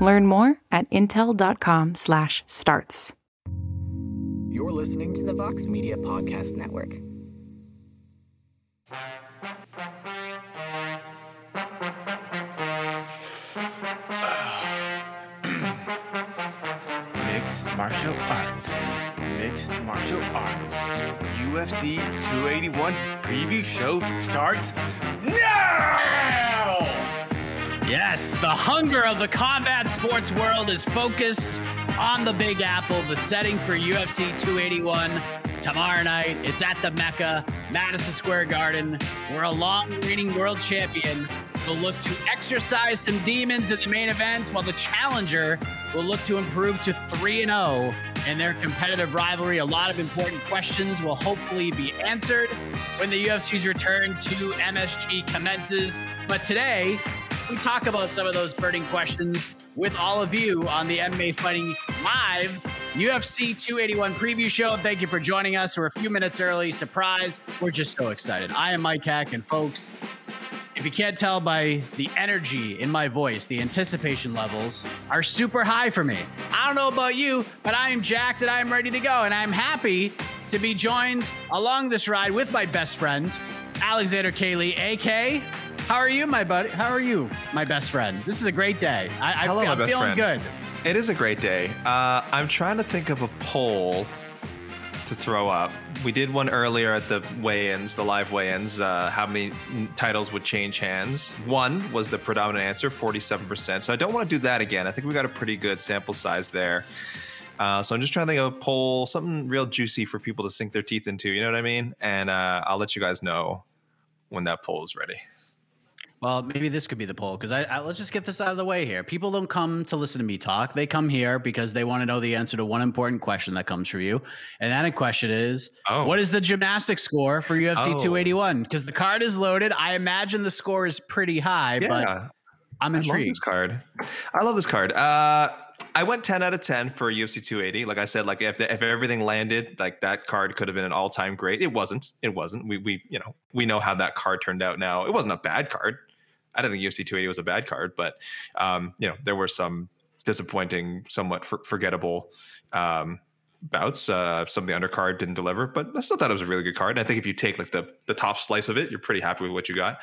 Learn more at intel.com/slash starts. You're listening to the Vox Media Podcast Network. Mixed martial arts. Mixed martial arts. UFC 281 preview show starts now! Yes, the hunger of the combat sports world is focused on the Big Apple, the setting for UFC 281 tomorrow night. It's at the Mecca, Madison Square Garden, where a long reigning world champion will look to exercise some demons in the main event, while the challenger will look to improve to 3 0 in their competitive rivalry. A lot of important questions will hopefully be answered when the UFC's return to MSG commences. But today, we talk about some of those burning questions with all of you on the MMA Fighting Live UFC 281 preview show. Thank you for joining us. We're a few minutes early. Surprise. We're just so excited. I am Mike Heck, and folks, if you can't tell by the energy in my voice, the anticipation levels are super high for me. I don't know about you, but I am jacked and I am ready to go. And I'm happy to be joined along this ride with my best friend, Alexander K. Lee, AK. How are you, my buddy? How are you, my best friend? This is a great day. I, I Hello, feel, my I'm best feeling friend. good. It is a great day. Uh, I'm trying to think of a poll to throw up. We did one earlier at the weigh-ins, the live weigh-ins. Uh, how many titles would change hands? One was the predominant answer, 47%. So I don't want to do that again. I think we got a pretty good sample size there. Uh, so I'm just trying to think of a poll, something real juicy for people to sink their teeth into. You know what I mean? And uh, I'll let you guys know when that poll is ready. Well, maybe this could be the poll because I, I let's just get this out of the way here. People don't come to listen to me talk; they come here because they want to know the answer to one important question that comes for you, and that question is, Oh. what is the gymnastic score for UFC Oh. 281? Because the card is loaded. I imagine the score is pretty high, but Yeah, I'm I love intrigued. this card. I love this card. Uh, I went 10 out of 10 for UFC 280. Like I said, like if, the, if everything landed, like that card could have been an all time great. It wasn't. It wasn't. We we you know we know how that card turned out. Now it wasn't a bad card. I don't think UFC 280 was a bad card, but um, you know there were some disappointing, somewhat for, forgettable um, bouts. Uh, some of the undercard didn't deliver, but I still thought it was a really good card. And I think if you take like the the top slice of it, you're pretty happy with what you got.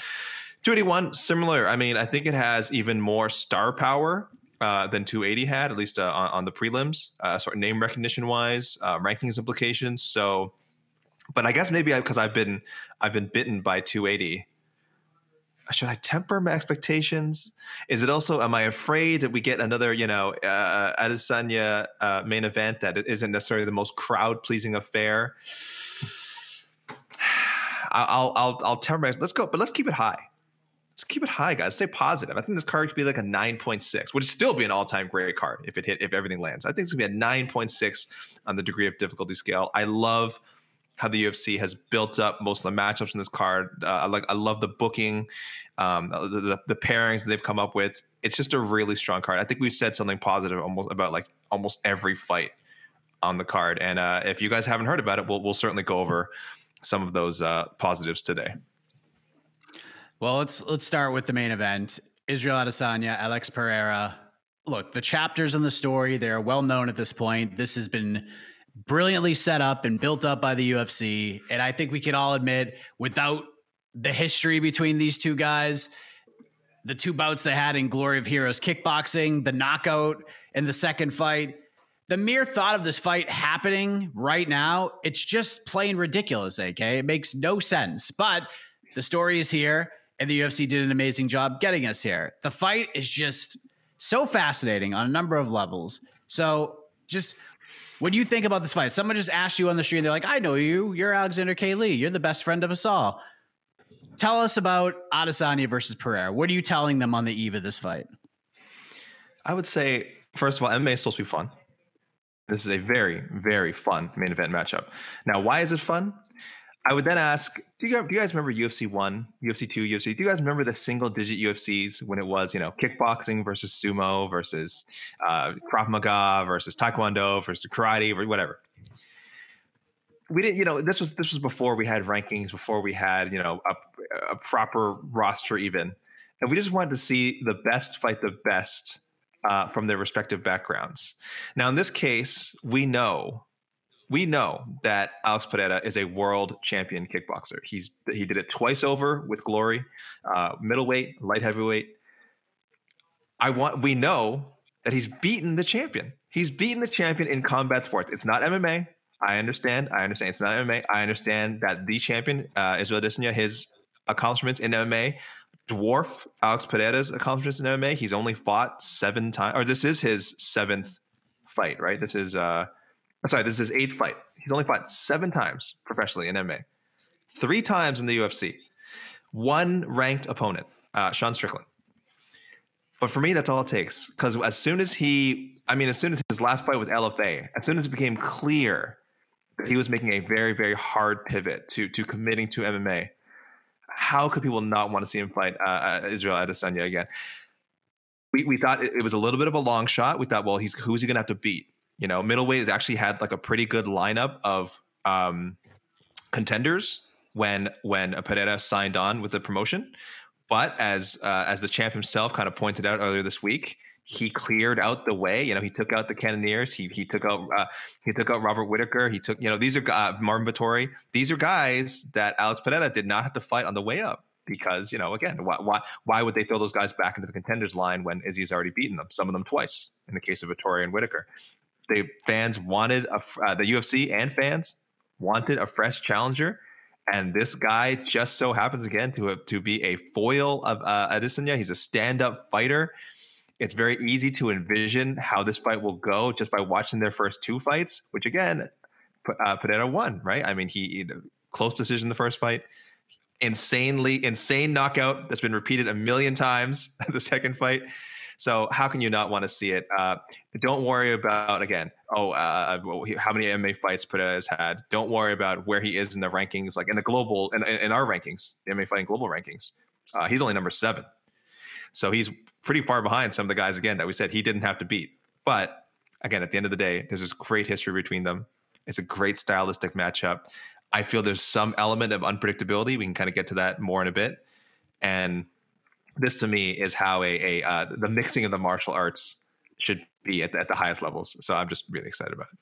281 similar i mean i think it has even more star power uh, than 280 had at least uh, on, on the prelims uh, sort of name recognition wise uh, rankings implications so but i guess maybe because i've been i've been bitten by 280 should i temper my expectations is it also am i afraid that we get another you know uh, adesanya uh, main event that isn't necessarily the most crowd pleasing affair I'll, I'll, I'll temper. Let's go, but let's keep it high. Let's keep it high, guys. Stay positive. I think this card could be like a 9.6, which would still be an all-time great card if it hit, if everything lands. I think it's gonna be a 9.6 on the degree of difficulty scale. I love how the UFC has built up most of the matchups in this card. Uh, I like, I love the booking, um, the, the, the pairings that they've come up with. It's just a really strong card. I think we've said something positive almost about like almost every fight on the card. And uh, if you guys haven't heard about it, we'll we'll certainly go over some of those uh, positives today. Well, let's let's start with the main event. Israel Adesanya, Alex Pereira. Look, the chapters in the story, they're well known at this point. This has been brilliantly set up and built up by the UFC. And I think we can all admit, without the history between these two guys, the two bouts they had in Glory of Heroes kickboxing, the knockout in the second fight. The mere thought of this fight happening right now, it's just plain ridiculous, AK. It makes no sense. But the story is here, and the UFC did an amazing job getting us here. The fight is just so fascinating on a number of levels. So, just when you think about this fight, someone just asked you on the street, and they're like, I know you. You're Alexander K. Lee. You're the best friend of us all. Tell us about Adesanya versus Pereira. What are you telling them on the eve of this fight? I would say, first of all, MMA is supposed to be fun. This is a very, very fun main event matchup. Now, why is it fun? I would then ask, do you, guys, do you guys remember UFC one, UFC two, UFC? Do you guys remember the single digit UFCs when it was, you know, kickboxing versus sumo versus uh, Krav Maga versus Taekwondo versus karate or whatever? We didn't, you know, this was this was before we had rankings, before we had, you know, a, a proper roster even, and we just wanted to see the best fight the best uh, from their respective backgrounds. Now, in this case, we know we know that Alex Pereira is a world champion kickboxer. He's he did it twice over with glory, uh, middleweight, light heavyweight. I want we know that he's beaten the champion. He's beaten the champion in combat sports. It's not MMA. I understand. I understand. It's not MMA. I understand that the champion, uh, Israel Adesanya, his accomplishments in MMA dwarf Alex Pereira's accomplishments in MMA. He's only fought seven times, or this is his seventh fight, right? This is uh sorry, this is his eighth fight. He's only fought seven times professionally in MMA, three times in the UFC, one ranked opponent, uh, Sean Strickland. But for me, that's all it takes. Because as soon as he, I mean, as soon as his last fight with LFA, as soon as it became clear that he was making a very, very hard pivot to to committing to MMA, how could people not want to see him fight uh, uh Israel Adesanya again? We, we thought it, it was a little bit of a long shot. We thought, well, he's who's he going to have to beat? You know, middleweight has actually had like a pretty good lineup of um, contenders when when Pereira signed on with the promotion. But as uh, as the champ himself kind of pointed out earlier this week, he cleared out the way. You know, he took out the Cannoniers. He he took out uh, he took out Robert Whitaker. He took you know these are uh, Marvin Vettori. These are guys that Alex Pereira did not have to fight on the way up because you know again why why why would they throw those guys back into the contenders line when Izzy's already beaten them? Some of them twice in the case of Vettori and Whitaker the fans wanted a, uh, the UFC and fans wanted a fresh challenger, and this guy just so happens again to to be a foil of uh, Adesanya. He's a stand up fighter. It's very easy to envision how this fight will go just by watching their first two fights, which again, uh, won. Right? I mean, he close decision the first fight, insanely insane knockout that's been repeated a million times. the second fight so how can you not want to see it? Uh, don't worry about again. Oh, uh, how many MMA fights Pereira has had? Don't worry about where he is in the rankings, like in the global in, in our rankings, MMA fighting global rankings. Uh, he's only number seven, so he's pretty far behind some of the guys again that we said he didn't have to beat. But again, at the end of the day, there's this great history between them. It's a great stylistic matchup. I feel there's some element of unpredictability. We can kind of get to that more in a bit. And this to me is how a, a uh, the mixing of the martial arts should be at the, at the highest levels. So I'm just really excited about it.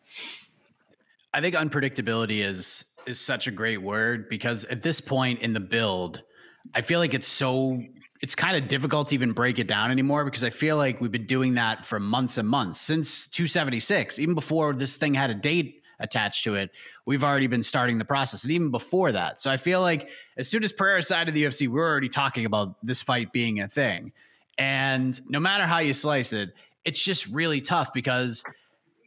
I think unpredictability is is such a great word because at this point in the build, I feel like it's so it's kind of difficult to even break it down anymore because I feel like we've been doing that for months and months since 276, even before this thing had a date attached to it, we've already been starting the process. And even before that. So I feel like as soon as Pereira side of the UFC, we're already talking about this fight being a thing. And no matter how you slice it, it's just really tough because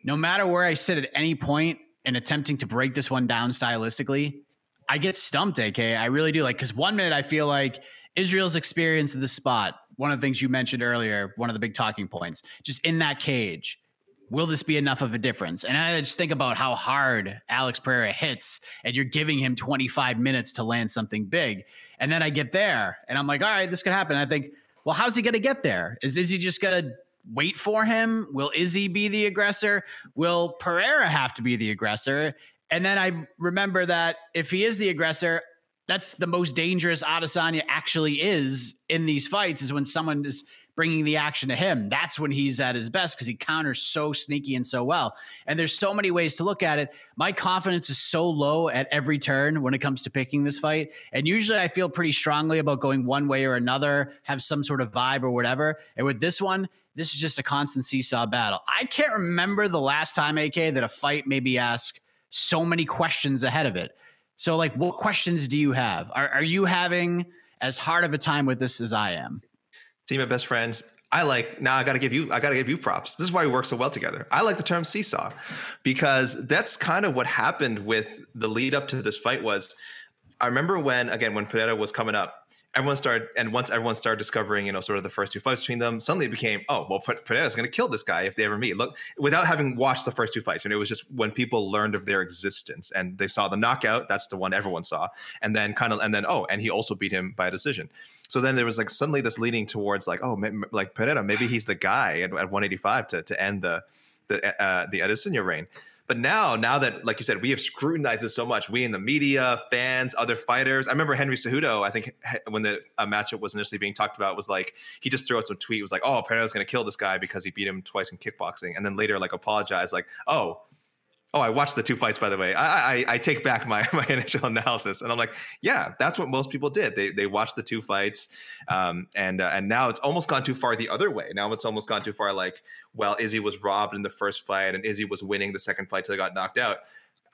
no matter where I sit at any point in attempting to break this one down stylistically, I get stumped, AK. I really do. Like, because one minute I feel like Israel's experience in the spot, one of the things you mentioned earlier, one of the big talking points, just in that cage will this be enough of a difference? And I just think about how hard Alex Pereira hits, and you're giving him 25 minutes to land something big. And then I get there, and I'm like, all right, this could happen. I think, well, how's he going to get there? Is Izzy just going to wait for him? Will Izzy be the aggressor? Will Pereira have to be the aggressor? And then I remember that if he is the aggressor, that's the most dangerous Adesanya actually is in these fights is when someone is bringing the action to him. That's when he's at his best because he counters so sneaky and so well. And there's so many ways to look at it. My confidence is so low at every turn when it comes to picking this fight. And usually I feel pretty strongly about going one way or another, have some sort of vibe or whatever. And with this one, this is just a constant seesaw battle. I can't remember the last time, AK, that a fight maybe asked so many questions ahead of it. So, like, what questions do you have? Are, are you having as hard of a time with this as I am? Team of best friends. I like now I gotta give you I gotta give you props. This is why we work so well together. I like the term seesaw because that's kind of what happened with the lead up to this fight was I remember when again when Pereira was coming up, everyone started, and once everyone started discovering, you know, sort of the first two fights between them, suddenly it became, oh, well, Pereira's going to kill this guy if they ever meet. Look, without having watched the first two fights, and it was just when people learned of their existence and they saw the knockout. That's the one everyone saw, and then kind of, and then oh, and he also beat him by a decision. So then there was like suddenly this leading towards like, oh, like Pereira, maybe he's the guy at, at 185 to to end the the uh, the Adesanya reign. But now, now that, like you said, we have scrutinized it so much, we in the media, fans, other fighters. I remember Henry Cejudo, I think when the uh, matchup was initially being talked about, was like, he just threw out some tweet, was like, oh, Pereira's going to kill this guy because he beat him twice in kickboxing. And then later, like, apologized, like, oh, Oh, I watched the two fights, by the way. I, I, I take back my, my initial analysis, and I'm like, yeah, that's what most people did. They they watched the two fights, um, and uh, and now it's almost gone too far the other way. Now it's almost gone too far. Like, well, Izzy was robbed in the first fight, and Izzy was winning the second fight till he got knocked out.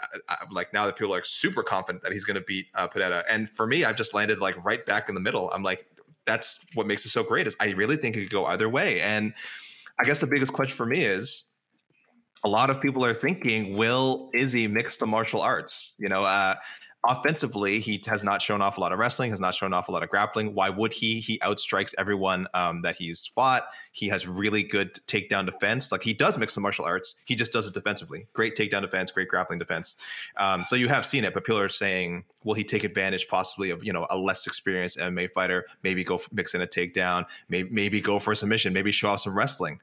I, I, like now that people are super confident that he's going to beat uh, Pereira, and for me, I've just landed like right back in the middle. I'm like, that's what makes it so great. Is I really think it could go either way, and I guess the biggest question for me is a lot of people are thinking, will Izzy mix the martial arts? You know, uh, offensively, he has not shown off a lot of wrestling, has not shown off a lot of grappling. Why would he? He outstrikes everyone um, that he's fought. He has really good takedown defense. Like he does mix the martial arts. He just does it defensively. Great takedown defense, great grappling defense. Um, so you have seen it, but people are saying, will he take advantage possibly of you know a less experienced MMA fighter? Maybe go mix in a takedown. Maybe maybe go for a submission. Maybe show off some wrestling.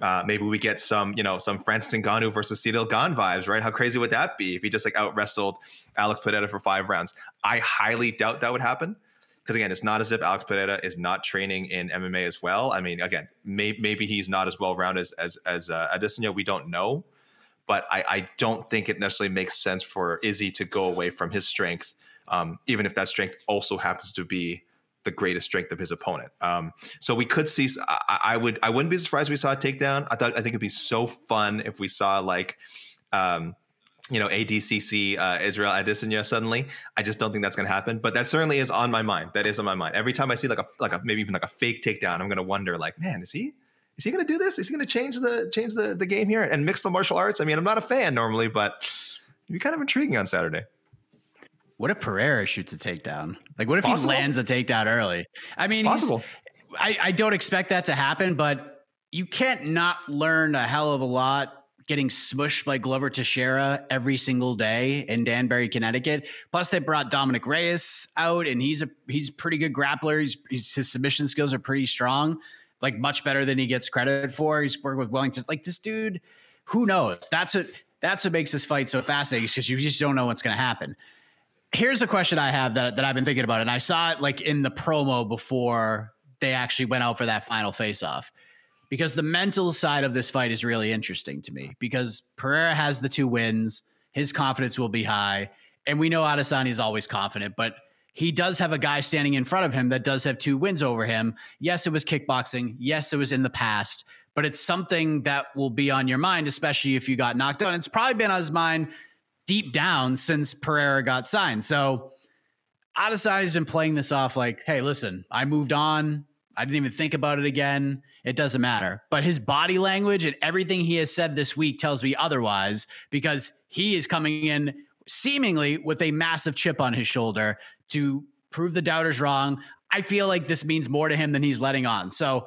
Uh, maybe we get some, you know, some Francis Ngannou versus Ciryl Gane vibes, right? How crazy would that be if he just like out wrestled Alex Pereira for five rounds? I highly doubt that would happen because again, it's not as if Alex Pereira is not training in MMA as well. I mean, again, may, maybe he's not as well rounded as as as uh, Adesanya. We don't know, but I, I don't think it necessarily makes sense for Izzy to go away from his strength, um, even if that strength also happens to be the greatest strength of his opponent. Um, so we could see. I, I, would. I wouldn't be surprised if we saw a takedown. I thought. I think it'd be so fun if we saw like. Um, you know, ADCC uh, Israel Adesanya suddenly. I just don't think that's going to happen. But that certainly is on my mind. That is on my mind. Every time I see like a like a maybe even like a fake takedown, I'm going to wonder like, man, is he is he going to do this? Is he going to change the change the the game here and mix the martial arts? I mean, I'm not a fan normally, but it'd be kind of intriguing on Saturday. What if Pereira shoots a takedown? Like, what if Possible. he lands a takedown early? I mean, Possible. I, I don't expect that to happen, but you can't not learn a hell of a lot getting smushed by Glover Teixeira every single day in Danbury, Connecticut. Plus, they brought Dominick Reyes out, and he's a he's a pretty good grappler. He's, he's, his submission skills are pretty strong, like much better than he gets credit for. He's worked with Wellington. Like this dude, who knows? That's what that's what makes this fight so fascinating because you just don't know what's going to happen here's a question I have that, that I've been thinking about, and I saw it like in the promo before they actually went out for that final face off. Because the mental side of this fight is really interesting to me because Pereira has the two wins, his confidence will be high. And we know Adesanya is always confident, but he does have a guy standing in front of him that does have two wins over him. Yes, it was kickboxing. Yes, it was in the past, but it's something that will be on your mind, especially if you got knocked out. It's probably been on his mind deep down since Pereira got signed. So Adesanya's been playing this off like, hey, listen, I moved on. I didn't even think about it again. It doesn't matter. But his body language and everything he has said this week tells me otherwise because he is coming in seemingly with a massive chip on his shoulder to prove the doubters wrong. I feel like this means more to him than he's letting on. So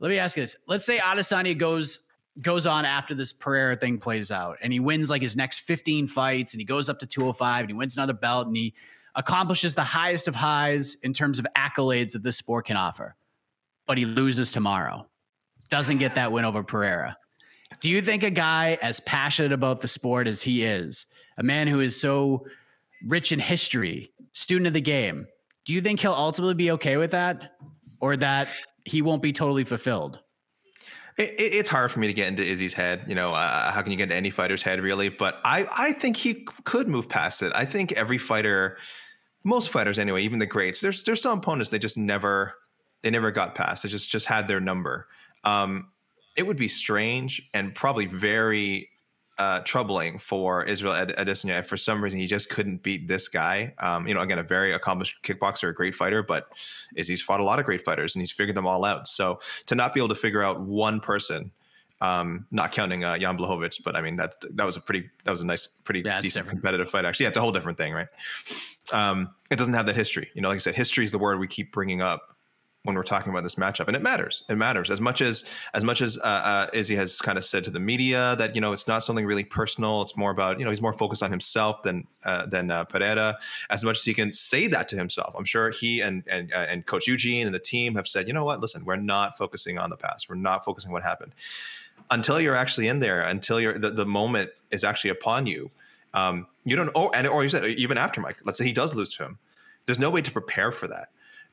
let me ask you this. Let's say Adesanya goes goes on after this Pereira thing plays out and he wins like his next 15 fights and he goes up to 205 and he wins another belt and he accomplishes the highest of highs in terms of accolades that this sport can offer. But he loses tomorrow. Doesn't get that win over Pereira. Do you think a guy as passionate about the sport as he is, a man who is so rich in history, student of the game, do you think he'll ultimately be okay with that? Or that he won't be totally fulfilled. It, it, it's hard for me to get into Izzy's head. You know, uh, how can you get into any fighter's head, really? But I, I think he could move past it. I think every fighter, most fighters anyway, even the greats, there's there's some opponents they just never they never got past. They just just had their number. Um, it would be strange and probably very uh, troubling for Israel Ad- Adesanya. For some reason, he just couldn't beat this guy. Um, you know, again, a very accomplished kickboxer, a great fighter, but Izzy's fought a lot of great fighters and he's figured them all out. So to not be able to figure out one person, um, not counting uh, Jan Blachowicz, but I mean that that was a pretty that was a nice, pretty yeah, decent different. competitive fight. Actually, yeah, it's a whole different thing, right? Um, it doesn't have that history. You know, like I said, history is the word we keep bringing up when we're talking about this matchup, and it matters. It matters as much as as much as uh, uh, Izzy has kind of said to the media that you know it's not something really personal. It's more about you know he's more focused on himself than uh, than uh, Pereira. As much as he can say that to himself, I'm sure he and and uh, and Coach Eugene and the team have said, you know what, listen, we're not focusing on the past. We're not focusing on what happened until you're actually in there. Until you're the, the moment is actually upon you. Um, you don't. Oh, and or you said even after Mike. Let's say he does lose to him. There's no way to prepare for that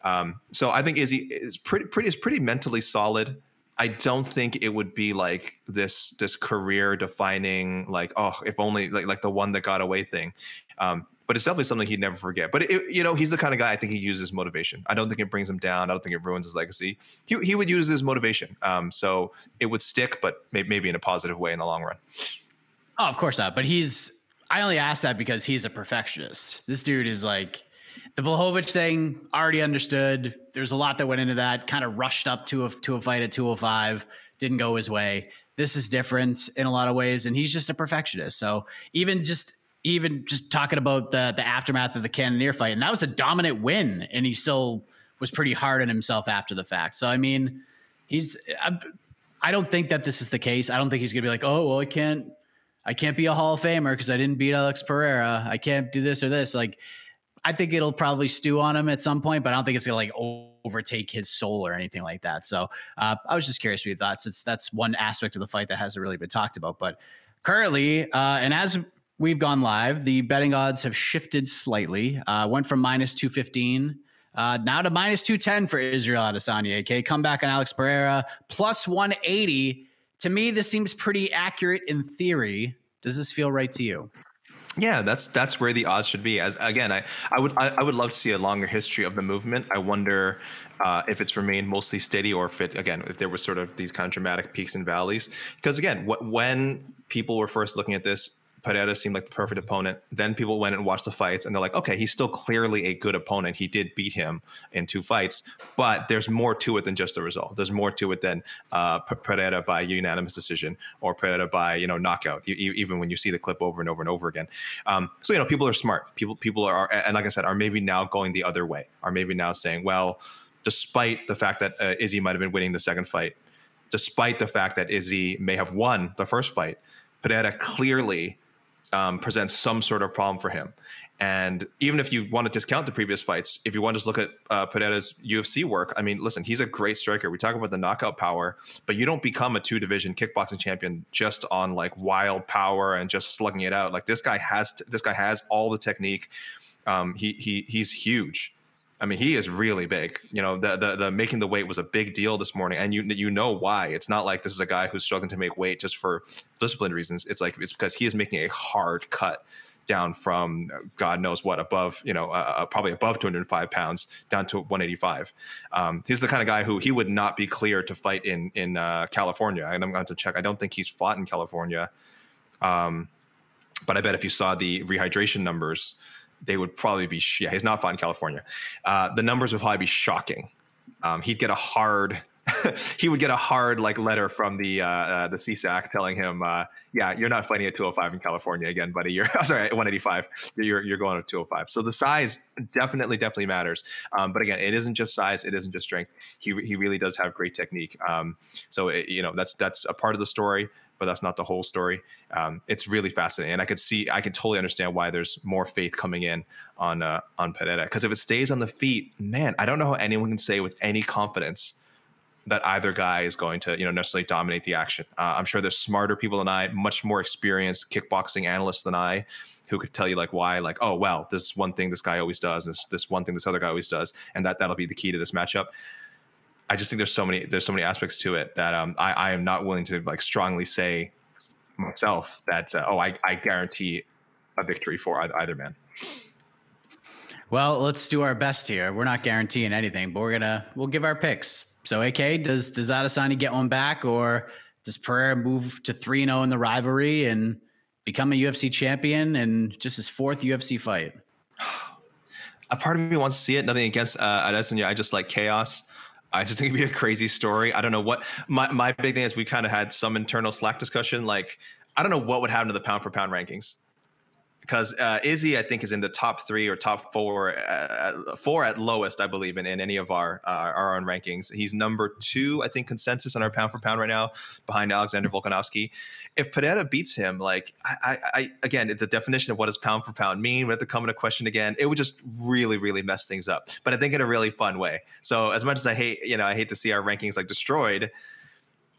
um, so I think Izzy is pretty pretty is pretty mentally solid. I don't think it would be like this this career defining like oh if only like like the one that got away thing. Um, but it's definitely something he'd never forget. But it, you know, he's the kind of guy I think he uses motivation. I don't think it brings him down. I don't think it ruins his legacy. He he would use his motivation. Um, so it would stick, but maybe, maybe in a positive way in the long run. Oh, of course not. But he's. I only ask that because he's a perfectionist. This dude is like the Blachowicz thing already understood. There's a lot that went into that. Kind of rushed up to a to a fight at 205, didn't go his way. This is different in a lot of ways, and he's just a perfectionist. So even just even just talking about the the aftermath of the Cannonier fight, and that was a dominant win, and he still was pretty hard on himself after the fact. So I mean, he's I, I don't think that this is the case. I don't think he's gonna be like, oh well, I can't I can't be a Hall of Famer because I didn't beat Alex Pereira. I can't do this or this. Like I think it'll probably stew on him at some point, but I don't think it's gonna like overtake his soul or anything like that. So uh, I was just curious what you thought, since that's one aspect of the fight that hasn't really been talked about. But currently, uh, and as we've gone live, the betting odds have shifted slightly. Uh, went from minus two fifteen. Uh, now to minus 210 for Israel Adesanya. Okay, come back on Alex Pereira, plus 180. To me, this seems pretty accurate in theory. Does this feel right to you? Yeah, that's that's where the odds should be. As again, I, I would I, I would love to see a longer history of the movement. I wonder uh, if it's remained mostly steady or if it again if there was sort of these kind of dramatic peaks and valleys. Because again, what, when people were first looking at this, Pereira seemed like the perfect opponent. Then people went and watched the fights, and they're like, okay, he's still clearly a good opponent. He did beat him in two fights, but there's more to it than just the result. There's more to it than uh, Pereira by unanimous decision or Pereira by you know knockout. even when you see the clip over and over and over again. Um, so you know, people are smart. People people are, and like I said, are maybe now going the other way. Are maybe now saying, well, despite the fact that uh, Izzy might have been winning the second fight, despite the fact that Izzy may have won the first fight, Pereira clearly um, presents some sort of problem for him. And even if you want to discount the previous fights, if you want to just look at uh, Pereira's UFC work, I mean, listen, he's a great striker. We talk about the knockout power, but you don't become a two division kickboxing champion just on like wild power and just slugging it out. Like this guy has, t- this guy has all the technique. Um, he he he's huge. I mean, he is really big. You know, the, the the making the weight was a big deal this morning, and you you know why. It's not like this is a guy who's struggling to make weight just for discipline reasons. It's like it's because he is making a hard cut down from God knows what above, you know, uh, uh probably above 205 pounds down to 185. Um, he's the kind of guy who he would not be clear to fight in in uh, California. And I'm going to check. I don't think he's fought in California. Um, but I bet if you saw the rehydration numbers they would probably be yeah he's not fought in California. Uh, the numbers would probably be shocking. Um, he'd get a hard he would get a hard like letter from the uh, uh, the CSAC telling him, uh, "Yeah, you're not fighting at 205 in California again, buddy. You're sorry, at 185. You're you're going to 205." So the size definitely definitely matters. Um, but again, it isn't just size. It isn't just strength. He he really does have great technique. Um, so it, you know that's that's a part of the story but that's not the whole story. Um, it's really fascinating, and I could see, I can totally understand why there's more faith coming in on uh, on Pereira because if it stays on the feet, man, I don't know how anyone can say with any confidence that either guy is going to you know necessarily dominate the action. Uh, I'm sure there's smarter people than I, much more experienced kickboxing analysts than I, who could tell you like why, like oh well, this one thing this guy always does, this this one thing this other guy always does, and that that'll be the key to this matchup. I just think there's so many there's so many aspects to it that um, I, I am not willing to like strongly say myself that uh, oh I, I guarantee a victory for either, either man. Well, let's do our best here. We're not guaranteeing anything, but we're gonna we'll give our picks. So, AK, does does Adesanya get one back, or does Pereira move to three zero oh in the rivalry and become a UFC champion and just his fourth UFC fight? A part of me wants to see it. Nothing against uh, Adesanya. I just like chaos. I just think it'd be a crazy story. I don't know what my my big thing is. We kind of had some internal Slack discussion. Like, I don't know what would happen to the pound for pound rankings because uh, Izzy, I think, is in the top three or top four, uh, four at lowest, I believe, in, in any of our uh, our own rankings. He's number two, I think, consensus on our pound for pound right now, behind Alexander Volkanovski. If Pereira beats him, like I, I, I again, it's a definition of what does pound for pound mean. We have to come into question again. It would just really, really mess things up. But I think in a really fun way. So as much as I hate, you know, I hate to see our rankings like destroyed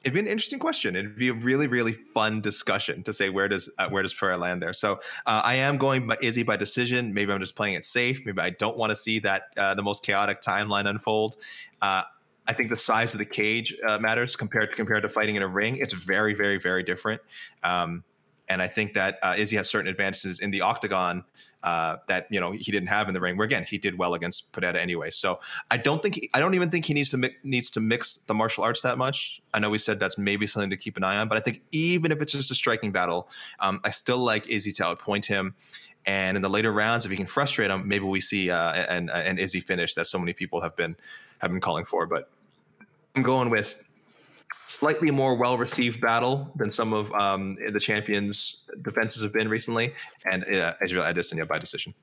it'd be an interesting question. It'd be a really, really fun discussion to say where does uh, where does Pereira land there. So uh, I am going by Izzy by decision. Maybe I'm just playing it safe. Maybe I don't want to see that uh, the most chaotic timeline unfold. Uh, I think the size of the cage uh, matters compared to, compared to fighting in a ring. It's very, very, very different. Um, and I think that uh, Izzy has certain advantages in the octagon uh, that you know he didn't have in the ring. Where again, he did well against Pereira anyway. So I don't think he, I don't even think he needs to mi- needs to mix the martial arts that much. I know we said that's maybe something to keep an eye on, but I think even if it's just a striking battle, um, I still like Izzy to outpoint him. And in the later rounds, if he can frustrate him, maybe we see uh, an, an Izzy finish that so many people have been have been calling for. But I'm going with slightly more well received battle than some of um, the champions' defenses have been recently, and uh, Israel Adesanya by decision.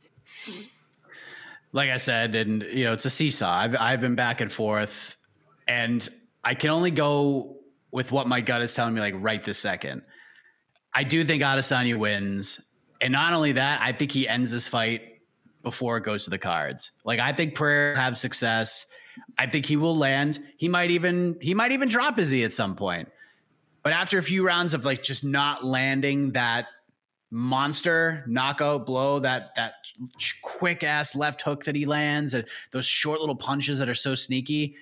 Like I said, and you know, it's a seesaw. I've I've been back and forth, and I can only go with what my gut is telling me, like right this second. I do think Adesanya wins, and not only that, I think he ends this fight before it goes to the cards. Like I think Pereira have success I think he will land. He might even he might even drop Izzy at some point. But after a few rounds of like just not landing that monster knockout blow, that that quick ass left hook that he lands, and those short little punches that are so sneaky.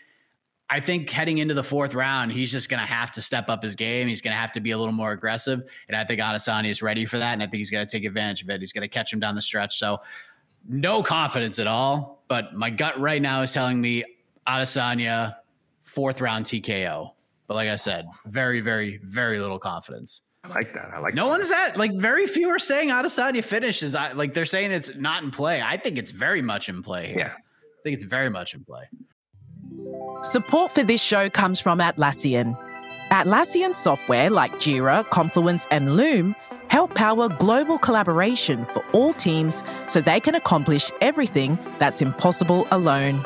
I think heading into the fourth round, he's just to have to step up his game. He's to have to be a little more aggressive, and I think Adesanya is ready for that. And I think he's to take advantage of it. He's to catch him down the stretch. So, no confidence at all. But my gut right now is telling me Adesanya, fourth round TKO. But like I said, very, very, very little confidence. I like that. I like. No that. one's that like very few are saying Adesanya finishes. I like they're saying it's not in play. I think it's very much in play. Here. Yeah, I think it's very much in play. Support for this show comes from Atlassian. Atlassian software like Jira, Confluence, and Loom help power global collaboration for all teams so they can accomplish everything that's impossible alone.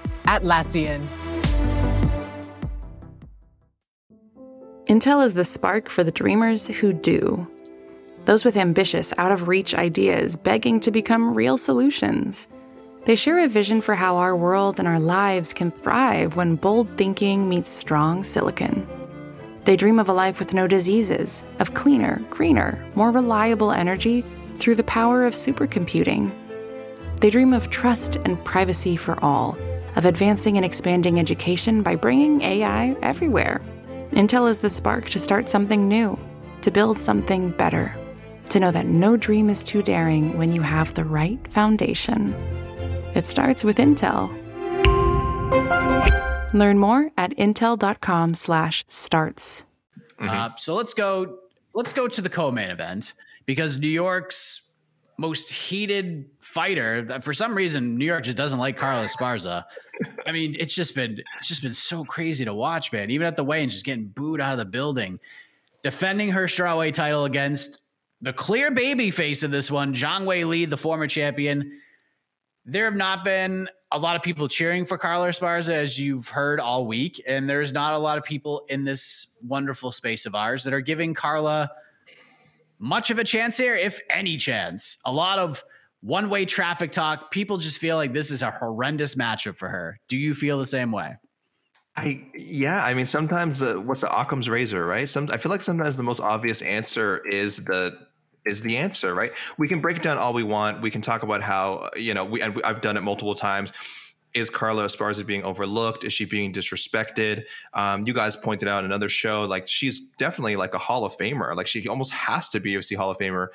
Atlassian. Intel is the spark for the dreamers who do. Those with ambitious, out of reach ideas begging to become real solutions. They share a vision for how our world and our lives can thrive when bold thinking meets strong silicon. They dream of a life with no diseases, of cleaner, greener, more reliable energy through the power of supercomputing. They dream of trust and privacy for all of advancing and expanding education by bringing AI everywhere. Intel is the spark to start something new, to build something better, to know that no dream is too daring when you have the right foundation. It starts with Intel. Learn more at intel.com/starts. Uh, so let's go. Let's go to the co-main event because New York's most heated fighter. For some reason, New York just doesn't like Carla Esparza. I mean, it's just been it's just been so crazy to watch, man. Even at the weigh-in, just getting booed out of the building, defending her strawweight title against the clear baby face of this one, Zhang Wei Li, the former champion. There have not been a lot of people cheering for Carla Esparza, as you've heard all week, and there's not a lot of people in this wonderful space of ours that are giving Carla much of a chance here, if any chance. A lot of one way traffic talk. People just feel like this is a horrendous matchup for her. Do you feel the same way? I yeah, I mean sometimes uh, what's the Occam's razor, right? Some I feel like sometimes the most obvious answer is the is the answer, right? We can break down all we want. We can talk about how you know we and I've done it multiple times. Is Carla Esparza being overlooked? Is she being disrespected? Um, you guys pointed out in another show, like she's definitely like a Hall of Famer. Like she almost has to be UFC Hall of Famer.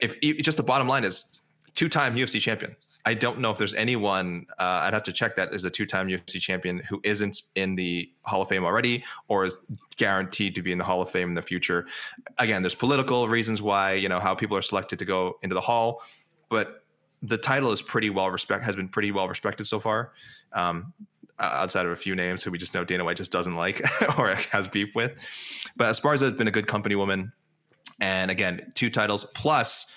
If, just the bottom line is two-time UFC champion. I don't know if there's anyone. Uh, I'd have to check that as a two-time UFC champion who isn't in the Hall of Fame already, or is guaranteed to be in the Hall of Fame in the future. Again, there's political reasons why you know how people are selected to go into the Hall, but the title is pretty well respect has been pretty well respected so far. Um, outside of a few names who we just know Dana White just doesn't like or has beef with, but as far Esparza has been a good company woman, and again, two titles plus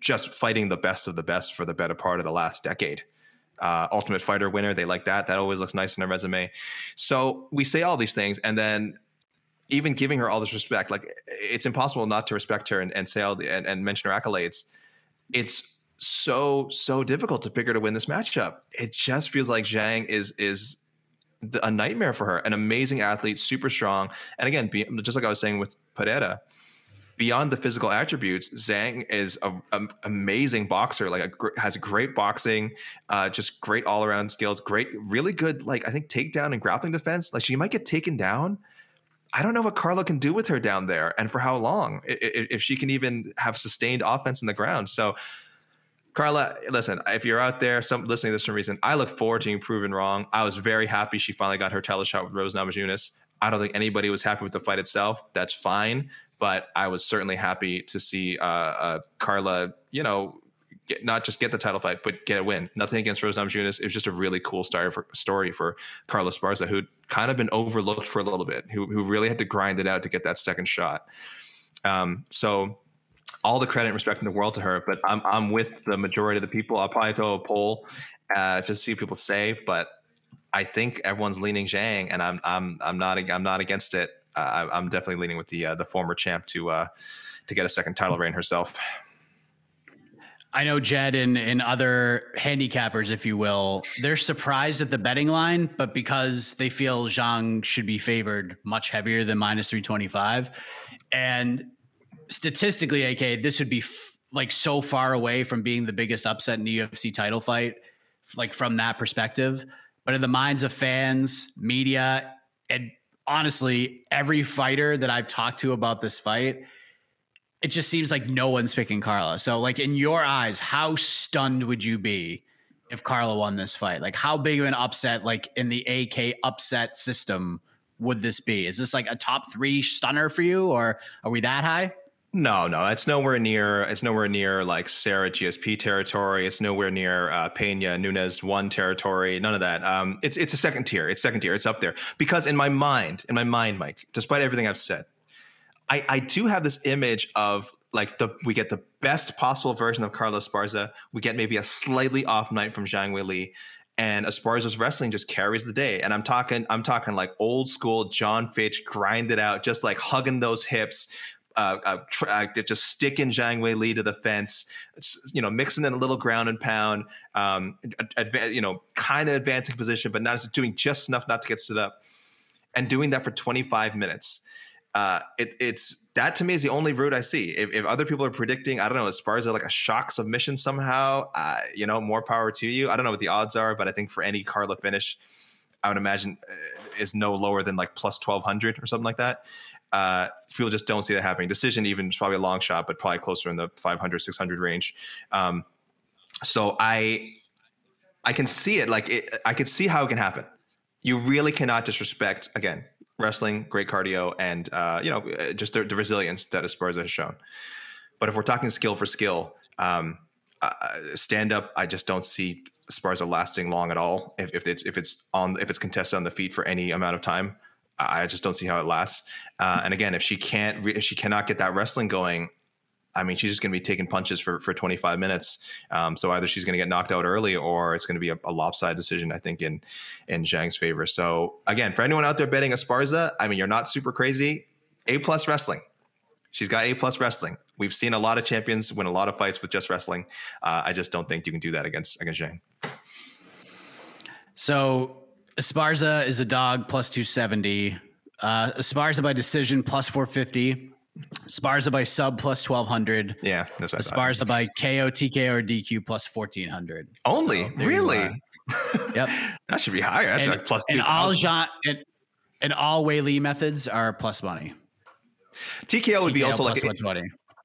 just fighting the best of the best for the better part of the last decade. Uh, Ultimate Fighter winner, they like that. That always looks nice in a resume. So we say all these things, and then even giving her all this respect, like it's impossible not to respect her and, and say all the and, and mention her accolades. It's so so difficult to pick her to win this matchup. It just feels like Zhang is is a nightmare for her. An amazing athlete, super strong, and again, be, just like I was saying with Pereira, beyond the physical attributes, Zhang is an amazing boxer. Like a, has great boxing, uh, just great all around skills. Great, really good. Like I think takedown and grappling defense. Like she might get taken down. I don't know what Carla can do with her down there and for how long. If she can even have sustained offense in the ground. So. Carla, listen, if you're out there, some listening to this for reason, I look forward to being proven wrong. I was very happy she finally got her title shot with Rose Namajunas. I don't think anybody was happy with the fight itself. That's fine but I was certainly happy to see uh, uh, Carla, you know, get, not just get the title fight, but get a win. Nothing against Rose Namajunas. It was just a really cool story for, story for Carla Esparza, who'd kind of been overlooked for a little bit, who, who really had to grind it out to get that second shot. Um, so all the credit and respect in the world to her, but I'm, I'm with the majority of the people. I'll probably throw a poll uh, to see what people say, but I think everyone's leaning Zhang, and I'm I'm I'm not I'm not against it uh, I'm definitely leaning with the uh, the former champ to uh, to get a second title reign herself. I know Jed and, and other handicappers, if you will, they're surprised at the betting line, but because they feel Zhang should be favored much heavier than minus 325. And statistically, AK, this would be f- like so far away from being the biggest upset in the UFC title fight, like from that perspective. But in the minds of fans, media, and honestly, every fighter that I've talked to about this fight, it just seems like no one's picking Carla. So, like in your eyes, how stunned would you be if Carla won this fight? Like, how big of an upset, like in the AK upset system, would this be? Is this like a top three stunner for you, or are we that high? No, no, it's nowhere near. It's nowhere near like Serra GSP territory. It's nowhere near uh, Pena Nunes one territory. None of that. Um, it's it's a second tier. It's second tier. It's up there because in my mind, in my mind, Mike, despite everything I've said, I I do have this image of like the we get the best possible version of Carla Esparza. We get maybe a slightly off night from Zhang Wei Li, and Esparza's wrestling just carries the day. And I'm talking, I'm talking like old school Jon Fitch, grind it out, just like hugging those hips, uh, uh, uh, just sticking Zhang Wei Li to the fence, you know, mixing in a little ground and pound, um, adva- you know, kind of advancing position, but not doing just enough not to get stood up, and doing that for 25 minutes. Uh, it, it's that to me is the only route I see. If, if, other people are predicting, I don't know, as far as like a shock submission somehow, uh, you know, more power to you. I don't know what the odds are, but I think for any Carla finish, I would imagine uh, is no lower than like plus 1200 or something like that. Uh, people just don't see that happening. Decision even is probably a long shot, but probably closer in the 500, 600 range. Um, so I, I can see it. Like it, I can see how it can happen. you really cannot disrespect again wrestling, great cardio, and uh, you know uh, just the, the resilience that Esparza has shown. But if we're talking skill for skill, um, uh, stand up, I just don't see Esparza lasting long at all. If, if it's if it's on if it's contested on the feet for any amount of time, I just don't see how it lasts. Uh, and again, if she can't if she cannot get that wrestling going, I mean, she's just going to be taking punches for for 25 minutes. Um, so either she's going to get knocked out early, or it's going to be a, a, lopsided decision. I think in in Zhang's favor. So again, for anyone out there betting Esparza, I mean, you're not super crazy. A plus wrestling. She's got A plus wrestling. We've seen a lot of champions win a lot of fights with just wrestling. Uh, I just don't think you can do that against against Zhang. So Esparza is a dog plus 270. Uh, Esparza by decision plus 450. Sparza by sub plus 1200. Yeah, that's what Sparza by KO, TKO, or DQ plus 1400. Only? So really? yep. that should be higher. That's and, like plus And all, Jean, and, and all Weili methods are plus money. TKO would TKO be also like 120.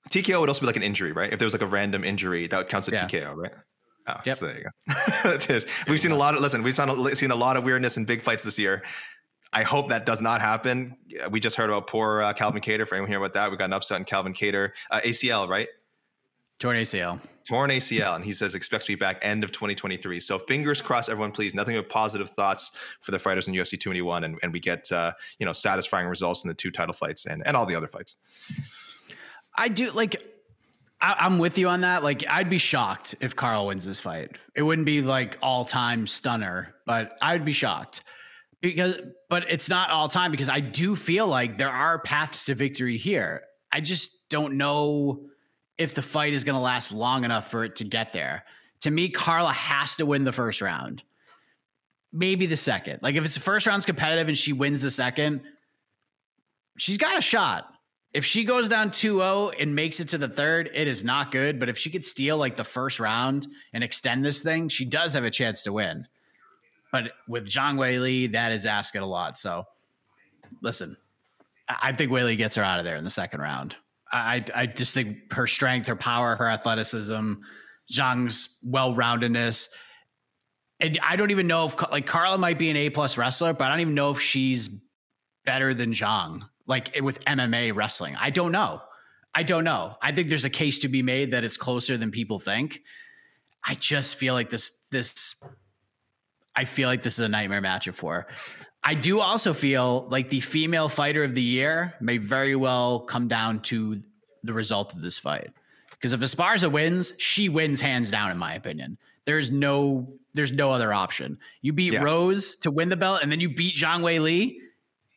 TKO would also be like an injury, right? If there was like a random injury, that counts as yeah. TKO, right? Oh, yep. so there you go. we've seen a lot of listen. We've seen a lot of weirdness in big fights this year. I hope that does not happen. We just heard about poor uh, Calvin Kattar. For anyone here about that, we got an upset in Calvin Kattar, uh, ACL, right? Torn ACL. Torn ACL, and he says expects to be back end of 2023. So fingers crossed, everyone. Please, nothing but positive thoughts for the fighters in UFC 281, and, and we get uh, you know satisfying results in the two title fights and and all the other fights. I do like I, am with you on that. Like, I'd be shocked if Carl wins this fight. It wouldn't be like all time stunner, but I'd be shocked because. But it's not all time because I do feel like there are paths to victory here. I just don't know if the fight is going to last long enough for it to get there. To me, Carla has to win the first round, maybe the second. Like, if it's the first round's competitive and she wins the second, she's got a shot if she goes down 2-0 and makes it to the third, it is not good. But if she could steal like the first round and extend this thing, she does have a chance to win. But with Zhang Weili, that is asking a lot. So listen, I think Weili gets her out of there in the second round. I, I just think her strength, her power, her athleticism, Zhang's well-roundedness. And I don't even know if like Carla might be an A plus wrestler, but I don't even know if she's better than Zhang like eh, with MMA wrestling. I don't know. I don't know. I think there's a case to be made that it's closer than people think. I just feel like this this I feel like this is a nightmare matchup for her. I do also feel like the female fighter of the year may very well come down to the result of this fight. Because if Esparza wins, she wins hands down, in my opinion. There's no there's no other option. You beat yes. Rose to win the belt, and then you beat Zhang Weili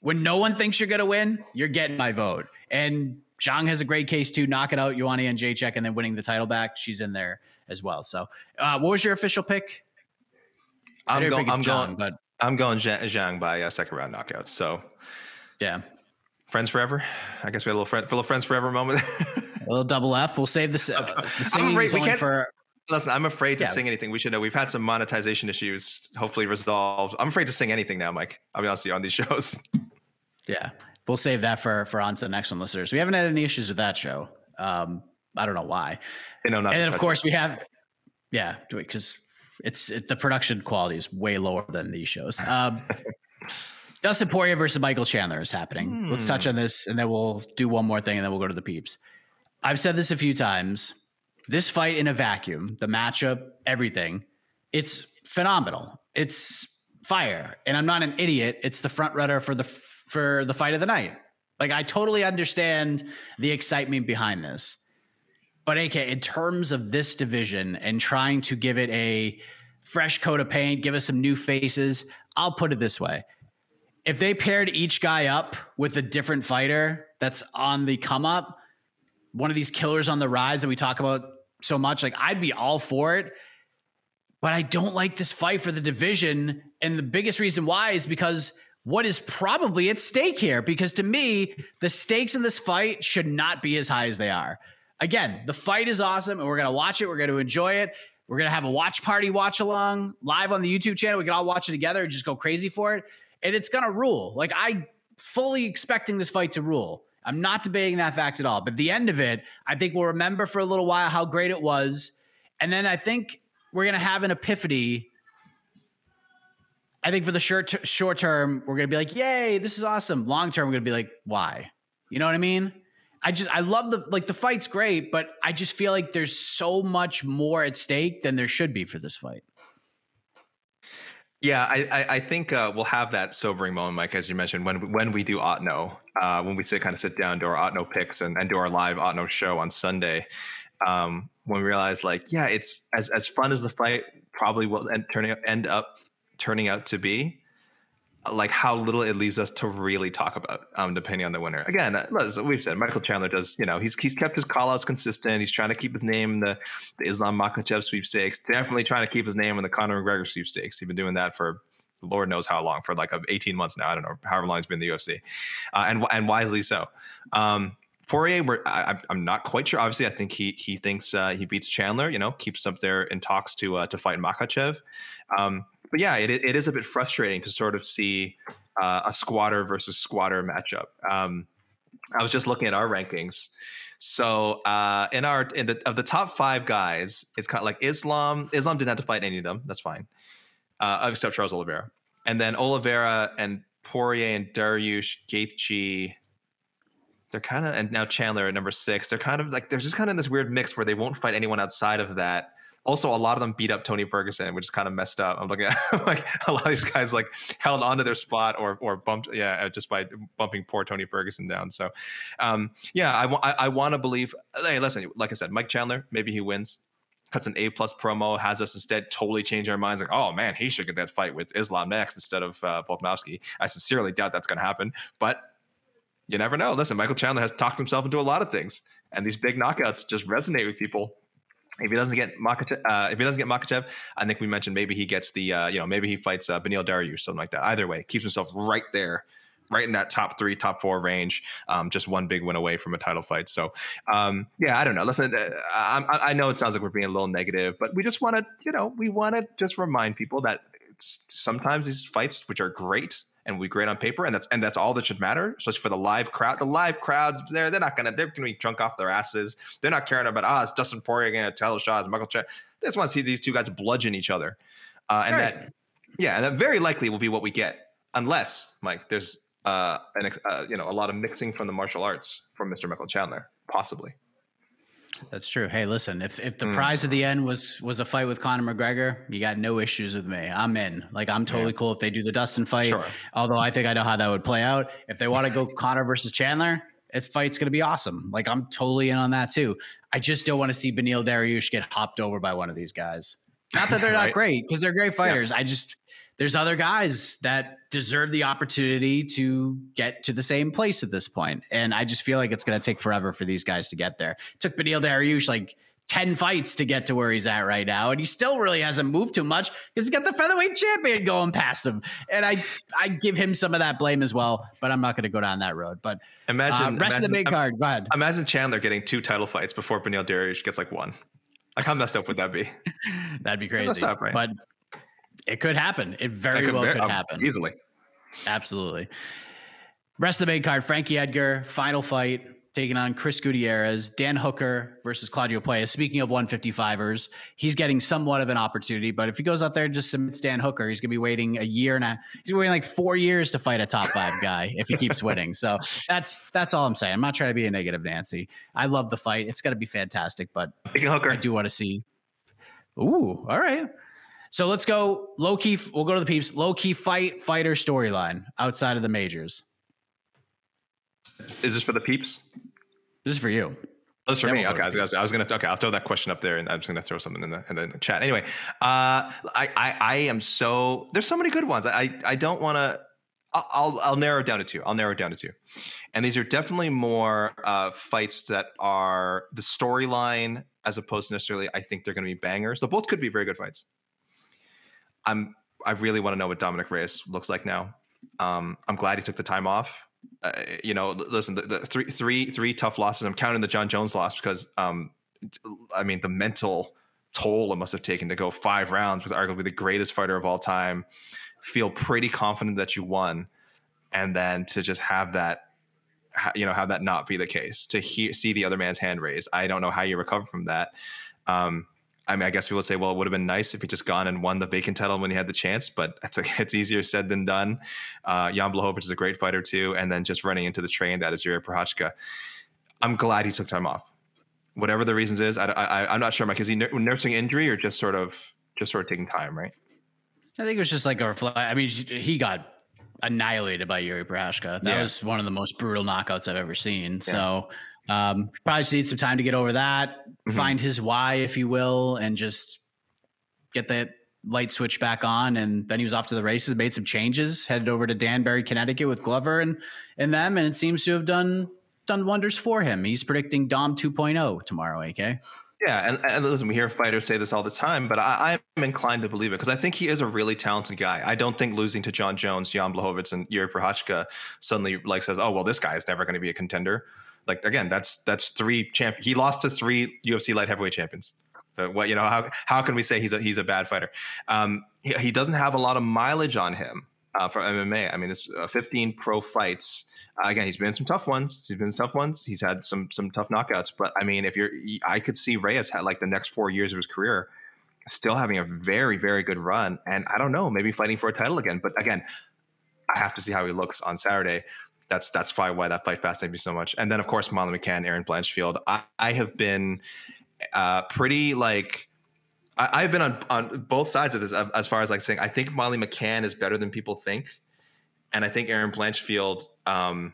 when no one thinks you're going to win, you're getting my vote. And Zhang has a great case too, knocking out Joanna Jędrzejczyk and then winning the title back. She's in there as well. So, uh, what was your official pick? I'm, go- I'm Zhang, going, but I'm going Zhang by a second round knockout. So, yeah, friends forever. I guess we had a little friend, a little friends forever moment. a little double F. We'll save the, uh, the singing is only for. Listen, I'm afraid to yeah. sing anything. We should know we've had some monetization issues, hopefully resolved. I'm afraid to sing anything now, Mike. I'll be honest with you on these shows. Yeah, we'll save that for for on to the next one, listeners. We haven't had any issues with that show. Um, I don't know why. You know, and then of course we have, yeah, because it's it, the production quality is way lower than these shows. Um, Dustin Poirier versus Michael Chandler is happening. Hmm. Let's touch on this, and then we'll do one more thing, and then we'll go to the peeps. I've said this a few times. This fight in a vacuum, the matchup, everything, it's phenomenal. It's fire, and I'm not an idiot. It's the front runner for the for the fight of the night. Like I totally understand the excitement behind this. But AK, in terms of this division and trying to give it a fresh coat of paint, give us some new faces, I'll put it this way. If they paired each guy up with a different fighter that's on the come up, one of these killers on the rise that we talk about so much, like I'd be all for it. But I don't like this fight for the division. And the biggest reason why is because what is probably at stake here because to me, the stakes in this fight should not be as high as they are. Again, the fight is awesome and we're going to watch it. We're going to enjoy it. We're going to have a watch party watch along live on the YouTube channel. We can all watch it together and just go crazy for it. And it's going to rule. Like, I fully expecting this fight to rule. I'm not debating that fact at all. But the end of it, I think we'll remember for a little while how great it was. And then I think we're going to have an epiphany I think for the short ter- short term, we're gonna be like, "Yay, this is awesome." Long term, we're gonna be like, "Why?" You know what I mean? I just I love the like the fight's great, but I just feel like there's so much more at stake than there should be for this fight. Yeah, I, I, I think uh, we'll have that sobering moment, Mike, as you mentioned, when when we do Otno, uh, when we sit kind of sit down, do our Otno picks, and, and do our live Otno show on Sunday. Um, when we realize, like, yeah, it's as as fun as the fight probably will end, turning end up turning out to be like how little it leaves us to really talk about, um, depending on the winner. Again, uh, as we've said, Michael Chandler does, you know, he's he's kept his call outs consistent. He's trying to keep his name in the, the Islam Makhachev sweepstakes. Definitely trying to keep his name in the Conor McGregor sweepstakes. He's been doing that for Lord knows how long, for like 18 months now. I don't know, however long he's been in the UFC, uh, and and wisely so. Um, Poirier, I, am not quite sure. Obviously, I think he he thinks uh, he beats Chandler. You know, keeps up there in talks to uh, to fight Makhachev. Um, but yeah, it, it is a bit frustrating to sort of see uh, a squatter versus squatter matchup. Um, I was just looking at our rankings. So uh, in our in the of the top five guys, it's kind of like Islam. Islam didn't have to fight any of them. That's fine, uh, except Charles Oliveira. And then Oliveira and Poirier and Dariush, Gaethje. They're kind of and now Chandler at number six. They're kind of like they're just kind of in this weird mix where they won't fight anyone outside of that. Also, a lot of them beat up Tony Ferguson, which is kind of messed up. I'm looking at like a lot of these guys like held onto their spot or or bumped, yeah, uh, just by bumping poor Tony Ferguson down. So, um, yeah, I, I, I want to believe. Hey, listen, like I said, Mike Chandler, maybe he wins cuts an A plus promo, has us instead totally change our minds. Like, oh man, he should get that fight with Islam next instead of uh, Volkanovski. I sincerely doubt that's going to happen, but you never know. Listen, Michael Chandler has talked himself into a lot of things, and these big knockouts just resonate with people. If he doesn't get Makhachev, uh, if he doesn't get Makhachev, I think we mentioned maybe he gets the, uh, you know, maybe he fights uh, Beneil Dariush, something like that. Either way, keeps himself right there, right in that top three, top four range. Um, just one big win away from a title fight. So, um, yeah, I don't know. Listen, uh, I, I know it sounds like we're being a little negative, but we just want to, you know, we want to just remind people that sometimes these fights, which are great, and we great on paper, and that's and that's all that should matter. Especially for the live crowd. The live crowds, they're they're not gonna they're gonna be drunk off their asses. They're not caring about ah, it's Dustin Poirier gonna tell Shaw, Michael Chen. They just want to see these two guys bludgeon each other, uh, and right. that yeah, and that very likely will be what we get, unless Mike there's uh, an uh, you know a lot of mixing from the martial arts from Mr. Michael Chandler, possibly. That's true. Hey, listen, if if the mm. prize at the end was was a fight with Conor McGregor, you got no issues with me. I'm in. Like I'm totally yeah. cool if they do the Dustin fight. Sure. Although I think I know how that would play out. If they want to go Conor versus Chandler, it fight's gonna be awesome. Like I'm totally in on that too. I just don't want to see Beneil Dariush get hopped over by one of these guys. Not that they're right. not great because they're great fighters. Yeah. I just there's other guys that deserve the opportunity to get to the same place at this point. And I just feel like it's going to take forever for these guys to get there. It took Beneil Dariush like 10 fights to get to where he's at right now. And he still really hasn't moved too much because he's got the featherweight champion going past him. And I I give him some of that blame as well, but I'm not going to go down that road. But imagine uh, rest imagine, of the big card. Go ahead. Imagine Chandler getting two title fights before Beneil Dariush gets like one. Like how messed up would that be? That'd be crazy. Up, right? But it could happen. It very could well could um, happen. Easily. Absolutely. Rest of the main card Frankie Edgar, final fight, taking on Chris Gutierrez, Dan Hooker versus Claudio Puelles. Speaking of 155ers, he's getting somewhat of an opportunity, but if he goes out there and just submits Dan Hooker, he's going to be waiting a year and a he's waiting like four years to fight a top five guy if he keeps winning. So that's that's all I'm saying. I'm not trying to be a negative Nancy. I love the fight. It's going to be fantastic, but Hooker. I do want to see. Ooh, all right. So let's go low key. We'll go to the peeps. Low key fight fighter storyline outside of the majors. Is this for the peeps? This is for you. Oh, this is for me. Okay, I was, I was, gonna. Okay, I'll throw that question up there, and I'm just gonna throw something in the in the chat. Anyway, uh, I, I I am so there's so many good ones. I I don't want to. I'll I'll narrow it down to two. I'll narrow it down to two, and these are definitely more uh, fights that are the storyline as opposed to necessarily. I think they're going to be bangers. Though both could be very good fights. I'm I really want to know what Dominick Reyes looks like now. Um, I'm glad he took the time off. Uh, you know, listen, the, the, three three three tough losses. I'm counting the Jon Jones loss because um, I mean the mental toll it must have taken to go five rounds with arguably the greatest fighter of all time. Feel pretty confident that you won, and then to just have that you know have that not be the case to hear, see the other man's hand raised i don't know how you recover from that um, I mean, I guess people would say, well, it would have been nice if he just gone and won the vacant title when he had the chance, but it's like it's easier said than done. Uh, Jan Blachowicz is a great fighter too, and then just running into the train that is Jiri Prochazka. I'm glad he took time off. Whatever the reasons is, I, I, I'm not sure, Mike. Is he nursing injury or just sort of just sort of taking time, right? I think it was just like a reflect. I mean, he got annihilated by Jiri Prochazka. That yeah. was one of the most brutal knockouts I've ever seen. Yeah. So um, probably just needs some time to get over that, mm-hmm. find his why, if you will, and just get that light switch back on. And then he was off to the races, made some changes, headed over to Danbury, Connecticut with Glover and and them, and it seems to have done done wonders for him. He's predicting Dom 2.0 tomorrow, AK. Yeah, and, and listen, we hear fighters say this all the time, but I, am inclined to believe it because I think he is a really talented guy. I don't think losing to Jon Jones, Jan Blachowicz, and Jiri Prochazka suddenly like says, "Oh, well, this guy is never going to be a contender." Like again, that's that's three champ. He lost to three UFC light heavyweight champions. What you know, how how can we say he's a he's a bad fighter? Um, he, he doesn't have a lot of mileage on him uh, for MMA. I mean, this uh, 15 pro fights. Uh, again, he's been in some tough ones. He's been in tough ones. He's had some some tough knockouts. But I mean, if you're, I could see Reyes had like the next four years of his career still having a very very good run, and I don't know, maybe fighting for a title again. But again, I have to see how he looks on Saturday that's that's probably why that fight fascinated me so much. And then of course Molly McCann, Erin Blanchfield. I, I have been uh, pretty like I, have been on on both sides of this as far as like saying I think Molly McCann is better than people think, and I think Erin Blanchfield um,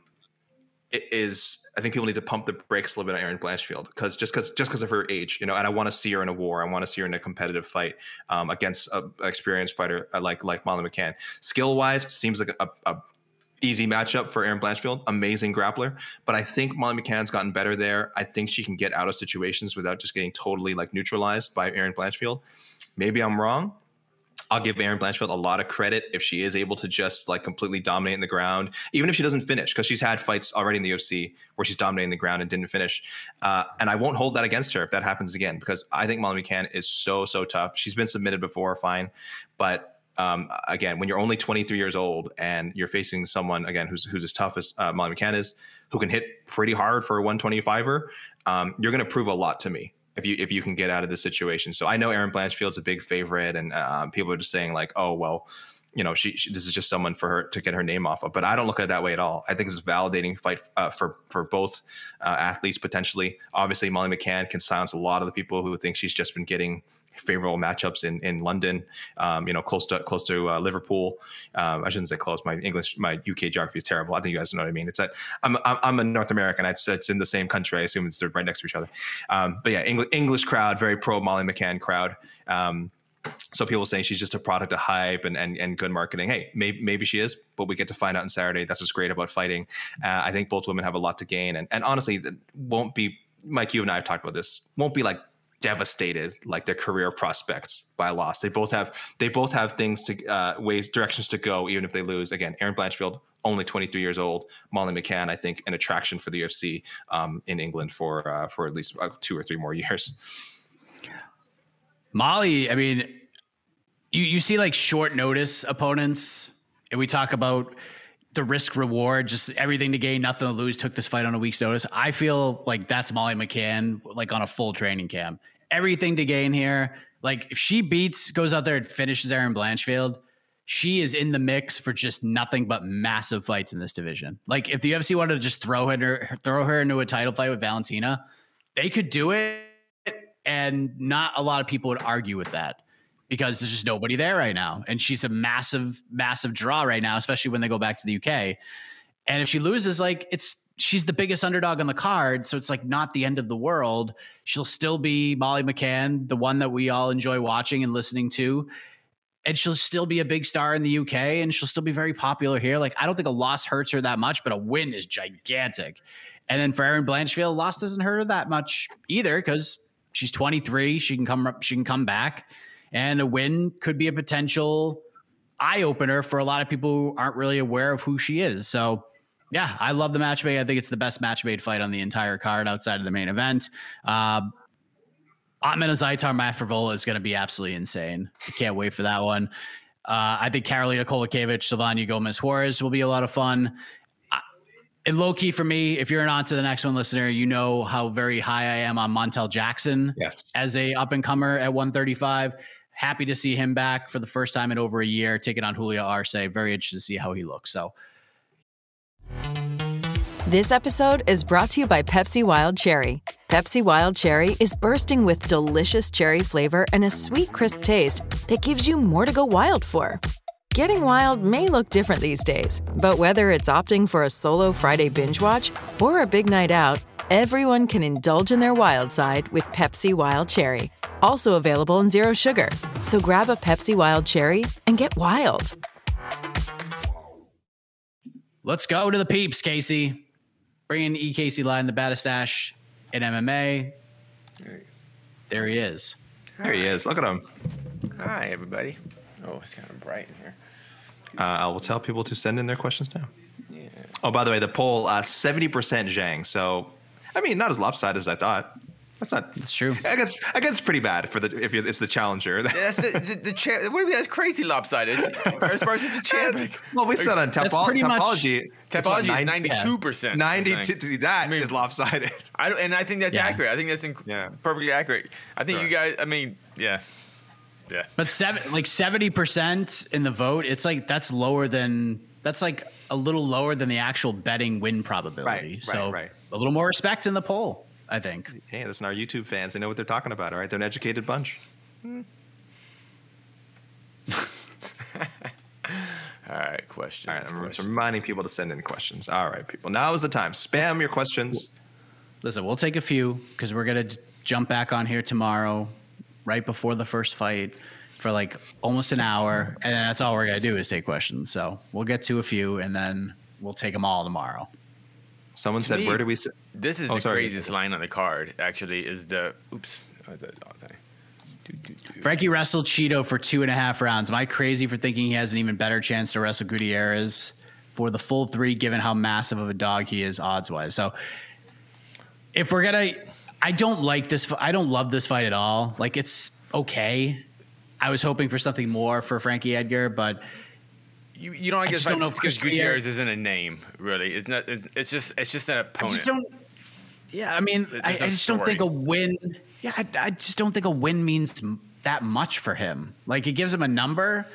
is. I think people need to pump the brakes a little bit on Erin Blanchfield because just because just because of her age, you know, and I want to see her in a war. I want to see her in a competitive fight um, against an experienced fighter uh, like like Molly McCann. Skill wise, seems like a, a easy matchup for Erin Blanchfield. Amazing grappler, but I think Molly McCann's gotten better there. I think she can get out of situations without just getting totally like neutralized by Erin Blanchfield. Maybe I'm wrong. I'll give Erin Blanchfield a lot of credit if she is able to just like completely dominate in the ground, even if she doesn't finish, because she's had fights already in the UFC where she's dominating the ground and didn't finish. Uh, and I won't hold that against her if that happens again, because I think Molly McCann is so so tough. She's been submitted before, fine, but um, again, when you're only 23 years old and you're facing someone again who's who's as tough as uh, Molly McCann is, who can hit pretty hard for a 125er, um, you're going to prove a lot to me if you if you can get out of this situation. So I know Erin Blanchfield's a big favorite, and um, people are just saying like, oh well, you know, she, she, this is just someone for her to get her name off of. But I don't look at it that way at all. I think it's a validating fight uh, for for both uh, athletes potentially. Obviously, Molly McCann can silence a lot of the people who think she's just been getting favorable matchups in in London. Um, you know, close to close to uh, Liverpool. Um, I shouldn't say close. My English, my UK geography is terrible. I think you guys know what I mean. It's that I'm, I'm a North American. It's it's in the same country. I assume it's right next to each other. Um, but yeah, English English crowd, very pro Molly McCann crowd. Um, so people saying she's just a product of hype and, and, and good marketing. Hey, maybe, maybe she is, but we get to find out on Saturday. That's what's great about fighting. Uh, I think both women have a lot to gain. And, and honestly, won't be, Mike, you and I have talked about this, won't be like devastated like their career prospects by loss. They both have they both have things to uh, ways directions to go even if they lose. Again, Erin Blanchfield only 23 years old. Molly McCann, I think, an attraction for the UFC um, in England for uh, for at least uh, two or three more years. Molly, I mean, you you see like short notice opponents, and we talk about the risk reward, just everything to gain, nothing to lose. Took this fight on a week's notice. I feel like that's Molly McCann, like on a full training camp. Everything to gain here. Like if she beats, goes out there and finishes Erin Blanchfield, she is in the mix for just nothing but massive fights in this division. Like if the UFC wanted to just throw her, throw her into a title fight with Valentina, they could do it, and not a lot of people would argue with that because there's just nobody there right now. And she's a massive, massive draw right now, especially when they go back to the UK. And if she loses, like it's she's the biggest underdog on the card, so it's like not the end of the world. She'll still be Molly McCann, the one that we all enjoy watching and listening to. And she'll still be a big star in the UK and she'll still be very popular here. Like, I don't think a loss hurts her that much, but a win is gigantic. And then for Erin Blanchfield, loss doesn't hurt her that much either because she's 23. She can come she can come back and a win could be a potential eye opener for a lot of people who aren't really aware of who she is. So, yeah, I love the match made. I think it's the best match made fight on the entire card outside of the main event. Uh, Otman Azaitar Matt Frevola is going to be absolutely insane. I can't wait for that one. Uh, I think Karolina Kowalkiewicz, Silvana Gomez Juarez will be a lot of fun. and low key for me, if you're an on to the next one listener, you know how very high I am on Montel Jackson Yes. as a up and comer at 135. Happy to see him back for the first time in over a year, taking on Julio Arce. Very interested to see how he looks. So This episode is brought to you by Pepsi Wild Cherry. Pepsi Wild Cherry is bursting with delicious cherry flavor and a sweet, crisp taste that gives you more to go wild for. Getting wild may look different these days, but whether it's opting for a solo Friday binge watch or a big night out, everyone can indulge in their wild side with Pepsi Wild Cherry. Also available in Zero Sugar. So grab a Pepsi Wild Cherry and get wild. let's go to the peeps, Casey. Bringing E. Casey Line, the Badastash in MMA. There he is. There he is. Look at him. Hi, everybody. Oh, it's kind of bright in here. Uh, I will tell people to send in their questions now. Oh, by the way, the poll uh, seventy percent Zhang. So, I mean, not as lopsided as I thought. That's not. That's true. I guess. I guess it's pretty bad for the if it's the challenger. That's the, the, the chair. What do you mean? That's crazy lopsided. As far as the chair. well, we said on That's topo- pretty much- Tapology. it's what, Tapology is nine- ninety-two percent. Ninety. That is lopsided. I don't, and I think that's Yeah. accurate. I think that's inc- Yeah. perfectly accurate. I think you guys. I mean, yeah, yeah. But seven, like seventy percent in the vote, it's like that's lower than that's like a little lower than the actual betting win probability. Right, so right, right. a little more respect in the poll, I think. Hey, listen, our YouTube fans, they know what they're talking about. All right, they're an educated bunch. Hmm. All right, question. All right, I'm just reminding people to send in questions. All right, people, now is the time. Spam your questions. Listen, we'll take a few because we're gonna j- jump back on here tomorrow, right before the first fight, for like almost an hour, and that's all we're gonna do is take questions. So we'll get to a few, and then we'll take them all tomorrow. Someone said, me- "Where do we?" Sit? This is Oh, the sorry. craziest line on the card. Actually, is the oops. Oh, is oh. Frankie wrestled Chito for two and a half rounds. Am I crazy for thinking he has an even better chance to wrestle Gutierrez for the full three, given how massive of a dog he is odds wise? So, if we're gonna, I don't like this. I don't love this fight at all. Like it's okay. I was hoping for something more for Frankie Edgar, but You, you don't I get just don't know if because Gutierrez isn't a name, really. It's not. It's just. It's just an I opponent. just don't. Yeah, I mean, I, I no just don't think a win. Yeah, I, I just don't think a win means that much for him. Like it gives him a number,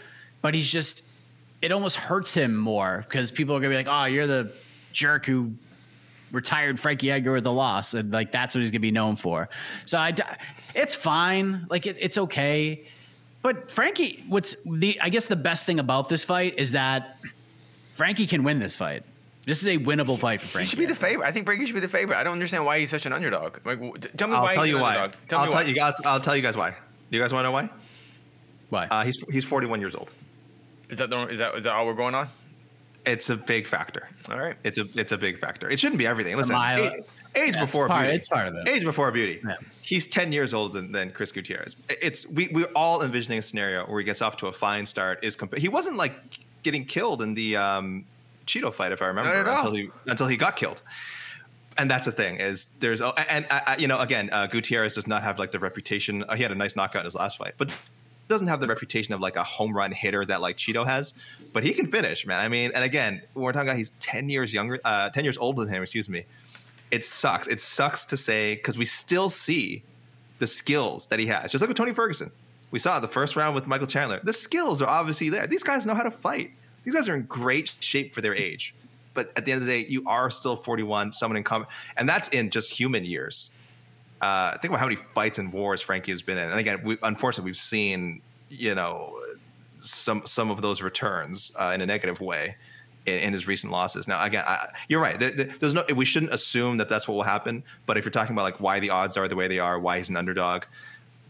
but he's just. It almost hurts him more because people are gonna be like, "Oh, you're the jerk who retired Frankie Edgar with the loss," and like that's what he's gonna be known for. So I, it's fine. Like it, it's okay. But Frankie, what's the? I guess the best thing about this fight is that Frankie can win this fight. This is a winnable fight for He Frankie. should be the favorite. I think Frankie should be the favorite. I don't understand why he's such an underdog. Like, tell me I'll why tell he's you an why. underdog. Tell I'll me tell why. you. I'll, I'll tell you guys why. Do you guys want to know why? Why? Uh, he's he's 41 years old. Is that the, is that is that all we're going on? It's a big factor. All right. It's a it's a big factor. It shouldn't be everything. Listen, mile- age, age Yeah, before part- beauty. it's part of it. Age before beauty. Yeah. He's 10 years older than, than Chris Gutierrez. It's we we're all envisioning a scenario where he gets off to a fine start. Is comp- he wasn't like getting killed in the um, Chito fight, if I remember, Not at all. until he until he got killed. And that's the thing is there's oh, and, and uh, you know again uh, Gutierrez does not have like the reputation. Uh, he had a nice knockout in his last fight, but doesn't have the reputation of like a home run hitter that like Chito has. But he can finish, man. I mean, and again, when we're talking about he's ten years younger, uh, ten years older than him. Excuse me. It sucks. It sucks to say because we still see the skills that he has. Just like with Tony Ferguson, we saw the first round with Michael Chandler. The skills are obviously there. These guys know how to fight. These guys are in great shape for their age. But at the end of the day, you are still 41, someone in common, and that's in just human years. Uh, think about how many fights and wars Frankie has been in. And again, we, unfortunately, we've seen you know some some of those returns uh, in a negative way in, in his recent losses. Now, again, I, you're right. There, there- there's no we shouldn't assume that that's what will happen. But if you're talking about like why the odds are the way they are, why he's an underdog,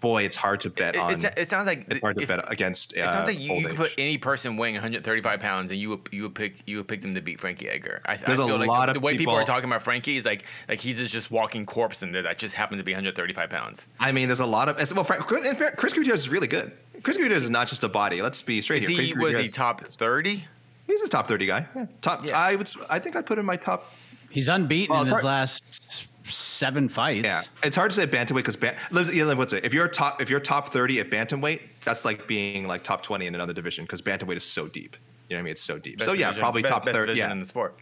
boy, it's hard to bet It, on. it, it sounds like it's hard to if- bet against. It uh, sounds like you, you could put any person weighing 135 pounds, and you would you would pick you would pick them to beat Frankie Edgar. I, There's I a feel like lot the, of the way people, people- are talking about Frankie is like like he's just walking corpse in there that just happened to be 135 pounds. I mean, there's a lot of well. Frank, in fact, Chris Gutierrez is really good. Chris Gutierrez is not just a body. Let's be straight Is here. he Chris was he top 30? He's a top 30 guy. Yeah. Top. Yeah. I would. s- I think I'd put him in my top. He's unbeaten Well, in his last seven fights. Yeah, it's hard to say bantamweight because ban- what's it? If you're top, if you're top 30 at bantamweight, that's like being like top 20 in another division because bantamweight is so deep. You know what I mean? It's so deep. Best so yeah, division- probably be- top best 30. Yeah, in the sport.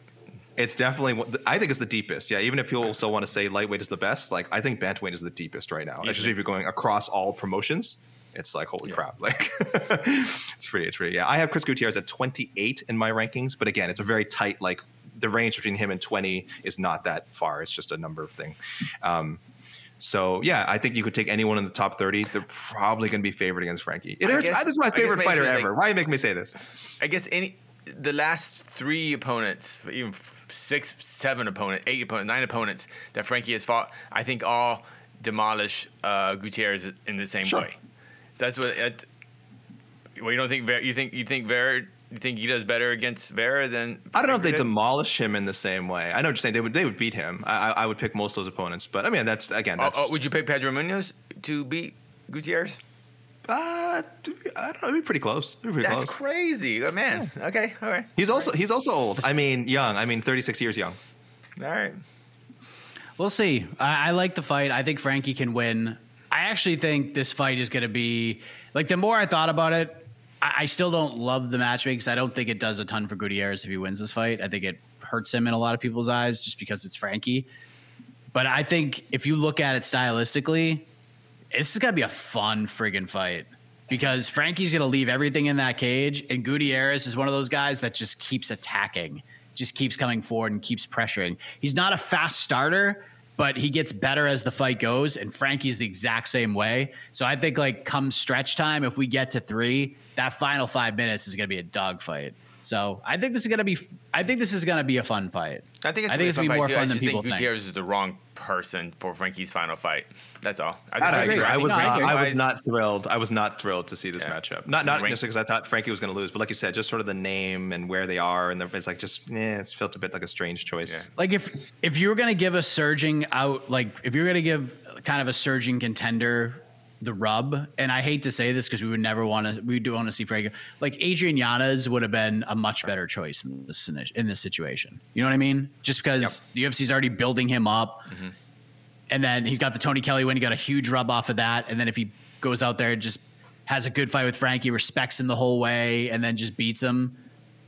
it's definitely. I think it's the deepest. Yeah, even if people still want to say lightweight is the best, like I think bantamweight is the deepest right now. Especially if you're going across all promotions. It's like holy crap! Like it's pretty. It's pretty. Yeah, I have Chris Gutierrez at 28 in my rankings, but again, it's a very tight. Like the range between him and 20 is not that far. It's just a number thing. Um, so yeah, I think you could take anyone in the top 30. They're probably going to be favored against Frankie. It guess- this is my favorite fighter like- ever. Why are you making me say this? I guess any the last three opponents, even six, seven opponent, eight opponent, nine opponents that Frankie has fought, I think all demolish uh, Gutierrez in the same Sure. way. That's what. Well, you don't think Ver, you think you think Vera you think he does better against Vera than I don't know if they did? demolish him in the same way. I know what you're saying. They would they would beat him. I, I I would pick most of those opponents, but I mean that's again Oh, that's. oh, would you pick Pedro Munhoz to beat Gutierrez? uh, I don't know. It'd be pretty close. Be pretty That's close. crazy, oh, man. Okay, all right, He's also he's also old. I mean, young. I mean, 36 years young. all right. We'll see. I, I like the fight. I think Frankie can win. I actually think this fight is going to be like the more I thought about it, I, I still don't love the matchmaking because I don't think it does a ton for Gutierrez if he wins this fight. I think it hurts him in a lot of people's eyes just because it's Frankie. But I think if you look at it stylistically, this is going to be a fun friggin' fight because Frankie's going to leave everything in that cage, and Gutierrez is one of those guys that just keeps attacking, just keeps coming forward and keeps pressuring. He's not a fast starter, but he gets better as the fight goes, and Frankie's the exact same way. So I think like come stretch time, if we get to three, that final five minutes is going to be a dogfight. So I think this is going to be. I think this is going to be a fun fight. I think it's, I think it's gonna gonna be more too. fun I than just people think think. Gutierrez is the wrong person for Frankie's final fight. That's all. I, That I, agree. agree. I I was no, not. agree. I was not thrilled. I was not thrilled to see this Yeah. matchup. Not not Rank- necessarily because I thought Frankie was going to lose, but like you said, just sort of the name and where they are, and the, it's like just yeah, it's felt a bit like a strange choice. Yeah. Like if if you were gonna give a surging out, like if you were gonna give kind of a surging contender the rub, and I hate to say this because we would never want to, we do want to see Frankie. Like Adrian Yanez would have been a much better choice in this in this situation. You know what I mean? Just because the UFC's already building him up, mm-hmm. and then he's got the Tony Kelley win. He got a huge rub off of that, and then if he goes out there and just has a good fight with Frankie, respects him the whole way, and then just beats him,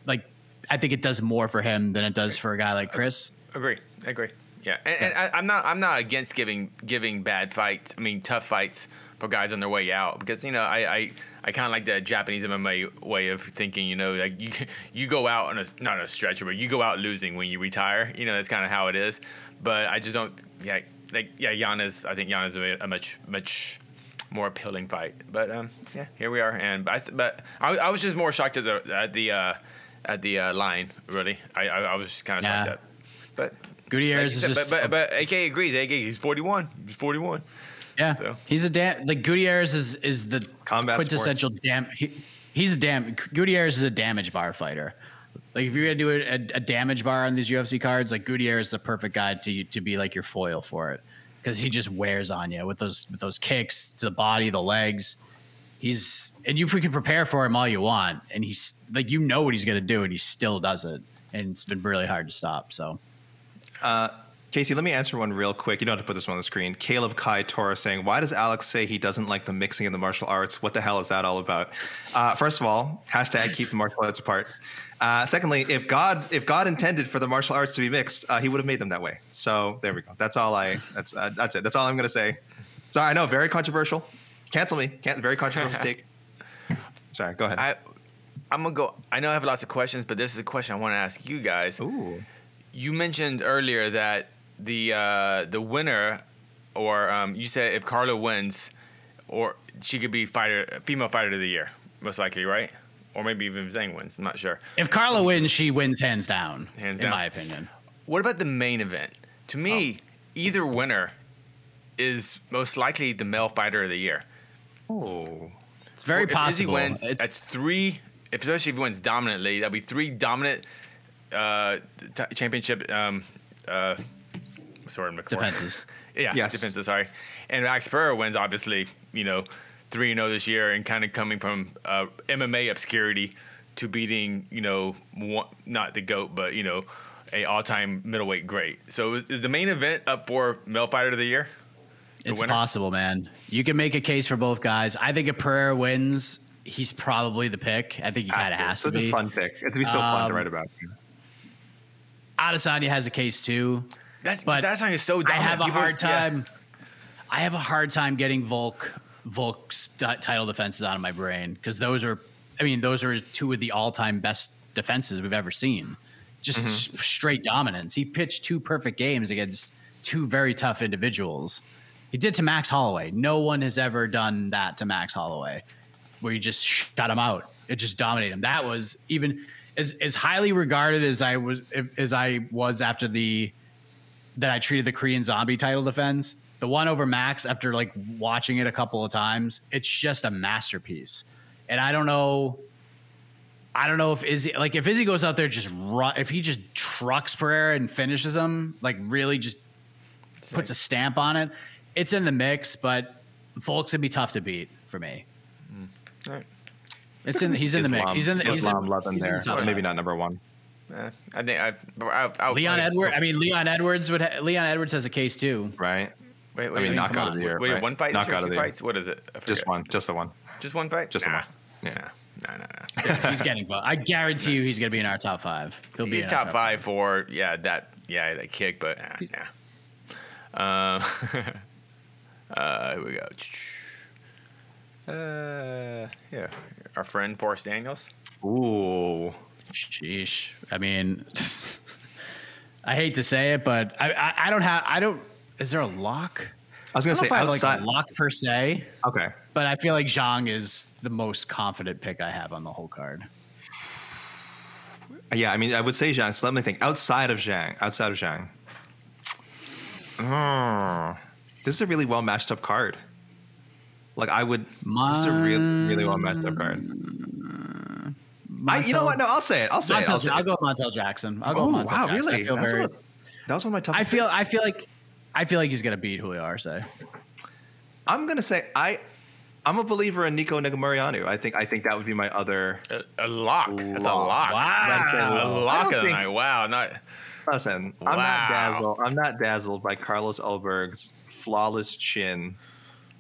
like I think it does more for him than it does for a guy like Chris. Agree. Agree. Yeah, and, and I, I'm not. I'm not against giving giving bad fights. I mean, tough fights for guys on their way out because you know I I, I kind of like the Japanese MMA way of thinking. You know, like you you go out on a not a stretcher, but you go out losing when you retire. You know, that's kind of how it is. But I just don't. Yeah, like yeah, Yanez. I think Yanez is a, much much more appealing fight. But um, yeah, here we are. And but I, but I, I was just more shocked at the at the uh, at the uh, line. Really, I I, I was just kind of shocked Yeah. at. But Gutierrez like you is just, but, but, but AK agrees. AK, he's 41. He's 41. Yeah, so. he's a damn. Like Gutierrez is is the Combat quintessential dam. He, he's a damn. Gutierrez is a damage bar fighter. Like if you're gonna do a, a, a damage bar on these UFC cards, like Gutierrez is the perfect guy to to be like your foil for it because he just wears on you with those with those kicks to the body, the legs. He's and you if we can prepare for him all you want, and he's like you know what he's gonna do, and he still does it, and it's been really hard to stop. So. Uh, Casey, let me answer one real quick. You don't have to put this one on the screen. Caleb Kai Torres saying, Why does Alex say he doesn't like the mixing of the martial arts? What the hell is that all about? Uh, first of all, hashtag keep the martial arts apart. Uh, secondly, if God if God intended for the martial arts to be mixed, uh, he would have made them that way. So there we go. That's all I that's uh, that's it. That's all I'm gonna say. Sorry, I know, very controversial. Cancel me. Can't very controversial take. Sorry, go ahead. I, I'm gonna go. I know I have lots of questions, but this is a question I want to ask you guys. Ooh. You mentioned earlier that the uh, the winner, or um, you said if Carla wins, or she could be fighter female fighter of the year, most likely, right? Or maybe even Zhang wins. I'm not sure. If Carla wins, she wins hands down. Hands in down. my opinion. What about the main event? To me, Oh. either winner is most likely the male fighter of the year. Oh. It's very possible. If Izzy wins, It's- that's three. If especially if he wins dominantly, that'd be three dominant uh, t- championship. Um, uh, sorry, I'm looking for- Defenses. yeah, Yes. defenses. Sorry, and Max Pereira wins obviously. You know, three and zero this year, and kind of coming from uh, MMA obscurity to beating you know one, not the goat, but you know a all time middleweight great. So is, is the main event up for male fighter of the year? The it's winner? possible, man. You can make a case for both guys. I think if Pereira wins, he's probably the pick. I think he kind of has Such to be. a fun pick. It'd be so fun to Um, write about. Adesanya has a case too. That's But that song is so I have a People- hard yeah. time. I have a hard time getting Volk Volk's title defenses out of my brain because those are, I mean, those are two of the all-time best defenses we've ever seen. Just Mm-hmm. straight dominance. He pitched two perfect games against two very tough individuals. He did to Max Holloway. No one has ever done that to Max Holloway, where you just shut him out. It just dominated him. That was even as as highly regarded as I was as I was after the that I treated the Korean Zombie title defense. The one over Max, after like watching it a couple of times, it's just a masterpiece. And I don't know, I don't know if Izzy like if Izzy goes out there just run, if he just trucks Pereira and finishes him, like really just puts a stamp on it. It's in the mix, but Volk's gonna be tough to beat for me. Mm. All right. It's in. He's in the mix. He's in. The, he's in, Islam love in he's in there. the top Maybe not number one. Eh, I think I, I, I Leon Edwards. I mean, Leon Edwards would. Ha- Leon Edwards has a case too. Right? Wait, wait, I mean, wait, knockout of the year. Wait, right? one fight? Knockout Two of the year. fights? What is it? Just forget. one. Just the one. Just one fight? Just the one. Yeah. No, no, nah, nah. He's getting. I guarantee you, he's going to be in our top five. He'll be He's in top our five for yeah that yeah that kick, but nah. nah. Uh, uh, here we go. Uh, yeah, our friend Forrest Daniels. Ooh. Sheesh. I mean, I hate to say it, but I, I, I don't have. I don't. Is there a lock? I was gonna say know I have outside. like a lock per se, okay. but I feel like Zhang is the most confident pick I have on the whole card. Yeah, I mean, I would say Zhang. So let me think. Outside of Zhang, outside of Zhang, Oh, this is a really well matched up card. Like I would. This is a really, really well matched up card. I, you know what? No, I'll say it. I'll say it. I'll, Montel, say I'll go with Montel Jackson. I'll go Oh, with Montel wow, Jackson. really? That's very. what- that was one of my top. I feel. picks. I feel like. I feel like he's gonna beat Julio Arce. I'm gonna say I. I'm a believer in Nico Negumereanu. I think I think that would be my other. A, a lock. That's a Lock. lock. Wow. A lock of the think- night. Wow. Not. Listen, I'm not Wow. dazzled. I'm not dazzled by Carlos Ulberg's flawless chin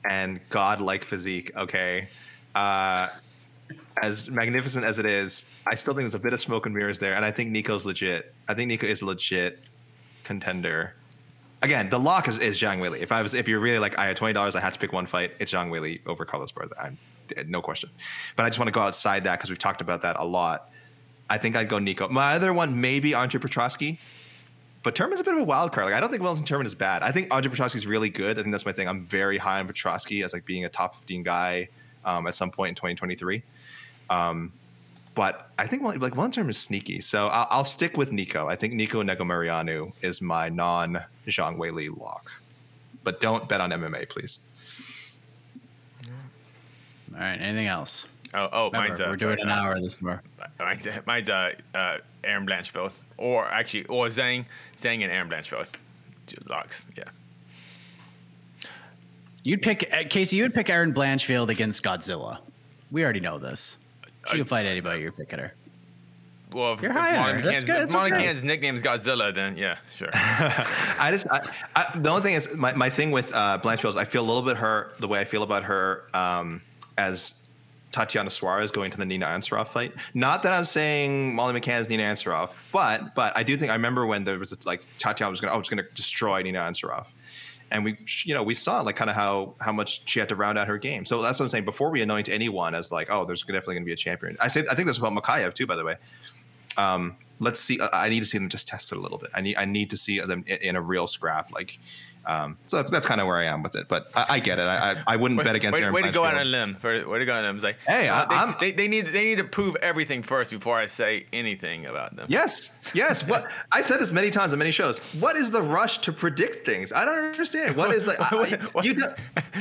and godlike physique. Okay, uh, as magnificent as it is, I still think there's a bit of smoke and mirrors there, and I think Nico's legit. I think Nico is a legit contender. Again, the lock is, is Zhang Weili. If I was, if you're really like, I had twenty dollars, I had to pick one fight. It's Zhang Weili over Carla Esparza. I'm no question. But I just want to go outside that because we've talked about that a lot. I think I'd go Nico. My other one, maybe Andre Petroski. But Turman's a bit of a wild card. Like I don't think Wellington Turman is bad. I think Andre Petroski is really good. I think that's my thing. I'm very high on Petroski as like being a top 15 guy um, at some point in 2023. Um, but I think like Wellington Turman is sneaky. So I'll, I'll stick with Nico. I think Nico Negumereanu is my non Zhang Wei Li lock. But don't bet on MMA, please. All right. Anything else? Oh, oh Remember, mine's uh, we're doing sorry, an uh, hour this more. Mine's, mine's uh, uh, Erin Blanchfield, or actually, or Zhang, Zhang and Erin Blanchfield, locks. Yeah. You'd pick uh, Casey. You would pick Erin Blanchfield against Godzilla. We already know this. She can fight anybody. You're picking her. Well, if, You're if high on Molly her. That's McCann's, good. if That's Molly okay. McCann's nickname is Godzilla, then yeah, sure. I just I, I, the only thing is my, my thing with uh, Blanchfield is I feel a little bit hurt the way I feel about her um, as Tatiana Suarez going to the Nina Ansaroff fight. Not that I'm saying Molly McCann is Nina Ansaroff, but but I do think I remember when there was like Tatiana was going to oh was going to destroy Nina Ansaroff. And we, you know, we saw like kind of how how much she had to round out her game. So that's what I'm saying. Before we anoint anyone as like, oh, there's definitely going to be a champion. I say I think that's about Mokaev too, by the way. Um, let's see. I need to see them just test it a little bit. I need I need to see them in, in a real scrap. Like, um, so that's that's kind of where I am with it. But I, I get it. I I, I wouldn't bet against way, Aaron way to go out on a limb. For, way to go on a limb. It's like, Hey, I- they, I'm- they, they need they need to prove everything first before I say anything about them. Yes, yes. What I said this many times on many shows. What is the rush to predict things? I don't understand. What is like? I- you don't,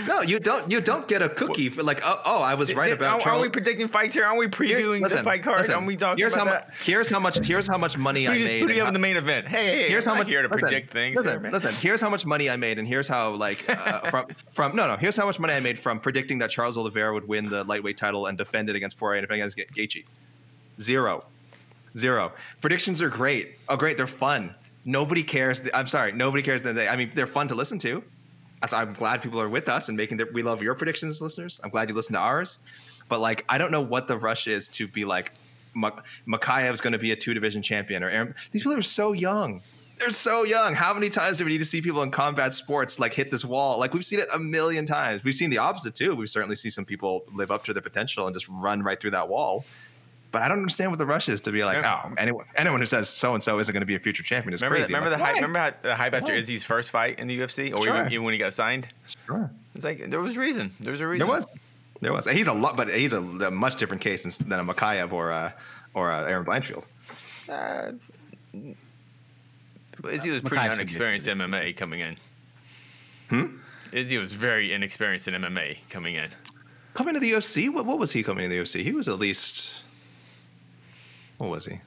no, you don't. You don't get a cookie for like. Oh, oh I was right about. Aren't, Charles. aren't we predicting fights here? Aren't we previewing the fight card? listen, Aren't we talking here's about how that? much. Here's how much. Here's how much money I made. who do you have in the main event? Hey, hey, hey here's I'm how much here to listen, predict things. Listen, here, listen. Here's how much money I made, and here's how like uh, from from no no. Here's how much money I made from predicting that Charles Oliveira would win the lightweight title and defend it against Poirier and defend it against Gaethje. Zero, zero. Predictions are great. Oh, great. They're fun. Nobody cares. I'm sorry. Nobody cares. That they, I mean, they're fun to listen to. That's, I'm glad people are with us and making. Their, we love your predictions, listeners. I'm glad you listen to ours. But like, I don't know what the rush is to be like. Mak- Mokaev's going to be a two division champion, or Erin, these people are so young. They're so young. How many times do we need to see people in combat sports like hit this wall? Like we've seen it a million times. We've seen the opposite too. We've certainly seen some people live up to their potential and just run right through that wall. But I don't understand what the rush is to be like, Yeah. oh, anyone anyone who says so and so isn't going to be a future champion is Remember, crazy. the, remember I'm the hype? Remember how, the hype after Why? Izzy's first fight in the UFC, or Sure. even, even when he got signed? Sure. It's like there was reason. There's a reason. There was, there was. He's a lot, but he's a, a much different case than, than a Mokaev or a, or a Erin Blanchfield. Uh, Izzy was pretty Mokaev's a unexperienced in MMA coming in. Hmm. Izzy was very inexperienced in MMA coming in. Coming to the UFC, what, what was he coming to the UFC? He was at least, what was he?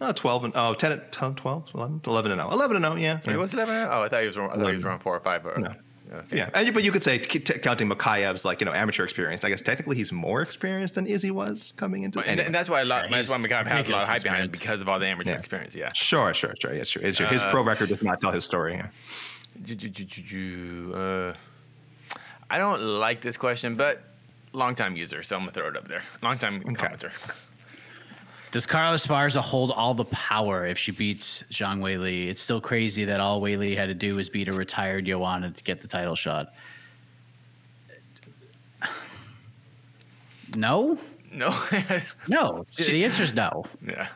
Oh, 12 and, oh, 10, and- 12, 12, 11, 11 and 0. 11 and 0, yeah. He was 11. Oh, I thought he was. I thought he was around four or five. Or, No. Okay. Yeah, and, you- but you could say k- t- counting Mokaev's like you know amateur experience. I guess technically he's more experienced than Izzy was coming into. But- And, anyway. and that's why a lot. Yeah, that's why he's Mokaev has a lot of hype behind him because of all the amateur Yeah. experience. Yeah. sure, sure, sure. Yes, true. His, his pro record does not tell his story. Yeah. Do, do, do, do, do, Uh, I don't like this question, but long time user, so I'm gonna throw it up there. Long time commenter. Does Carla Esparza hold all the power if she beats Zhang Weili? It's still crazy that all Weili had to do was beat a retired Joanna to get the title shot. No, No. no. the answer is no. yeah.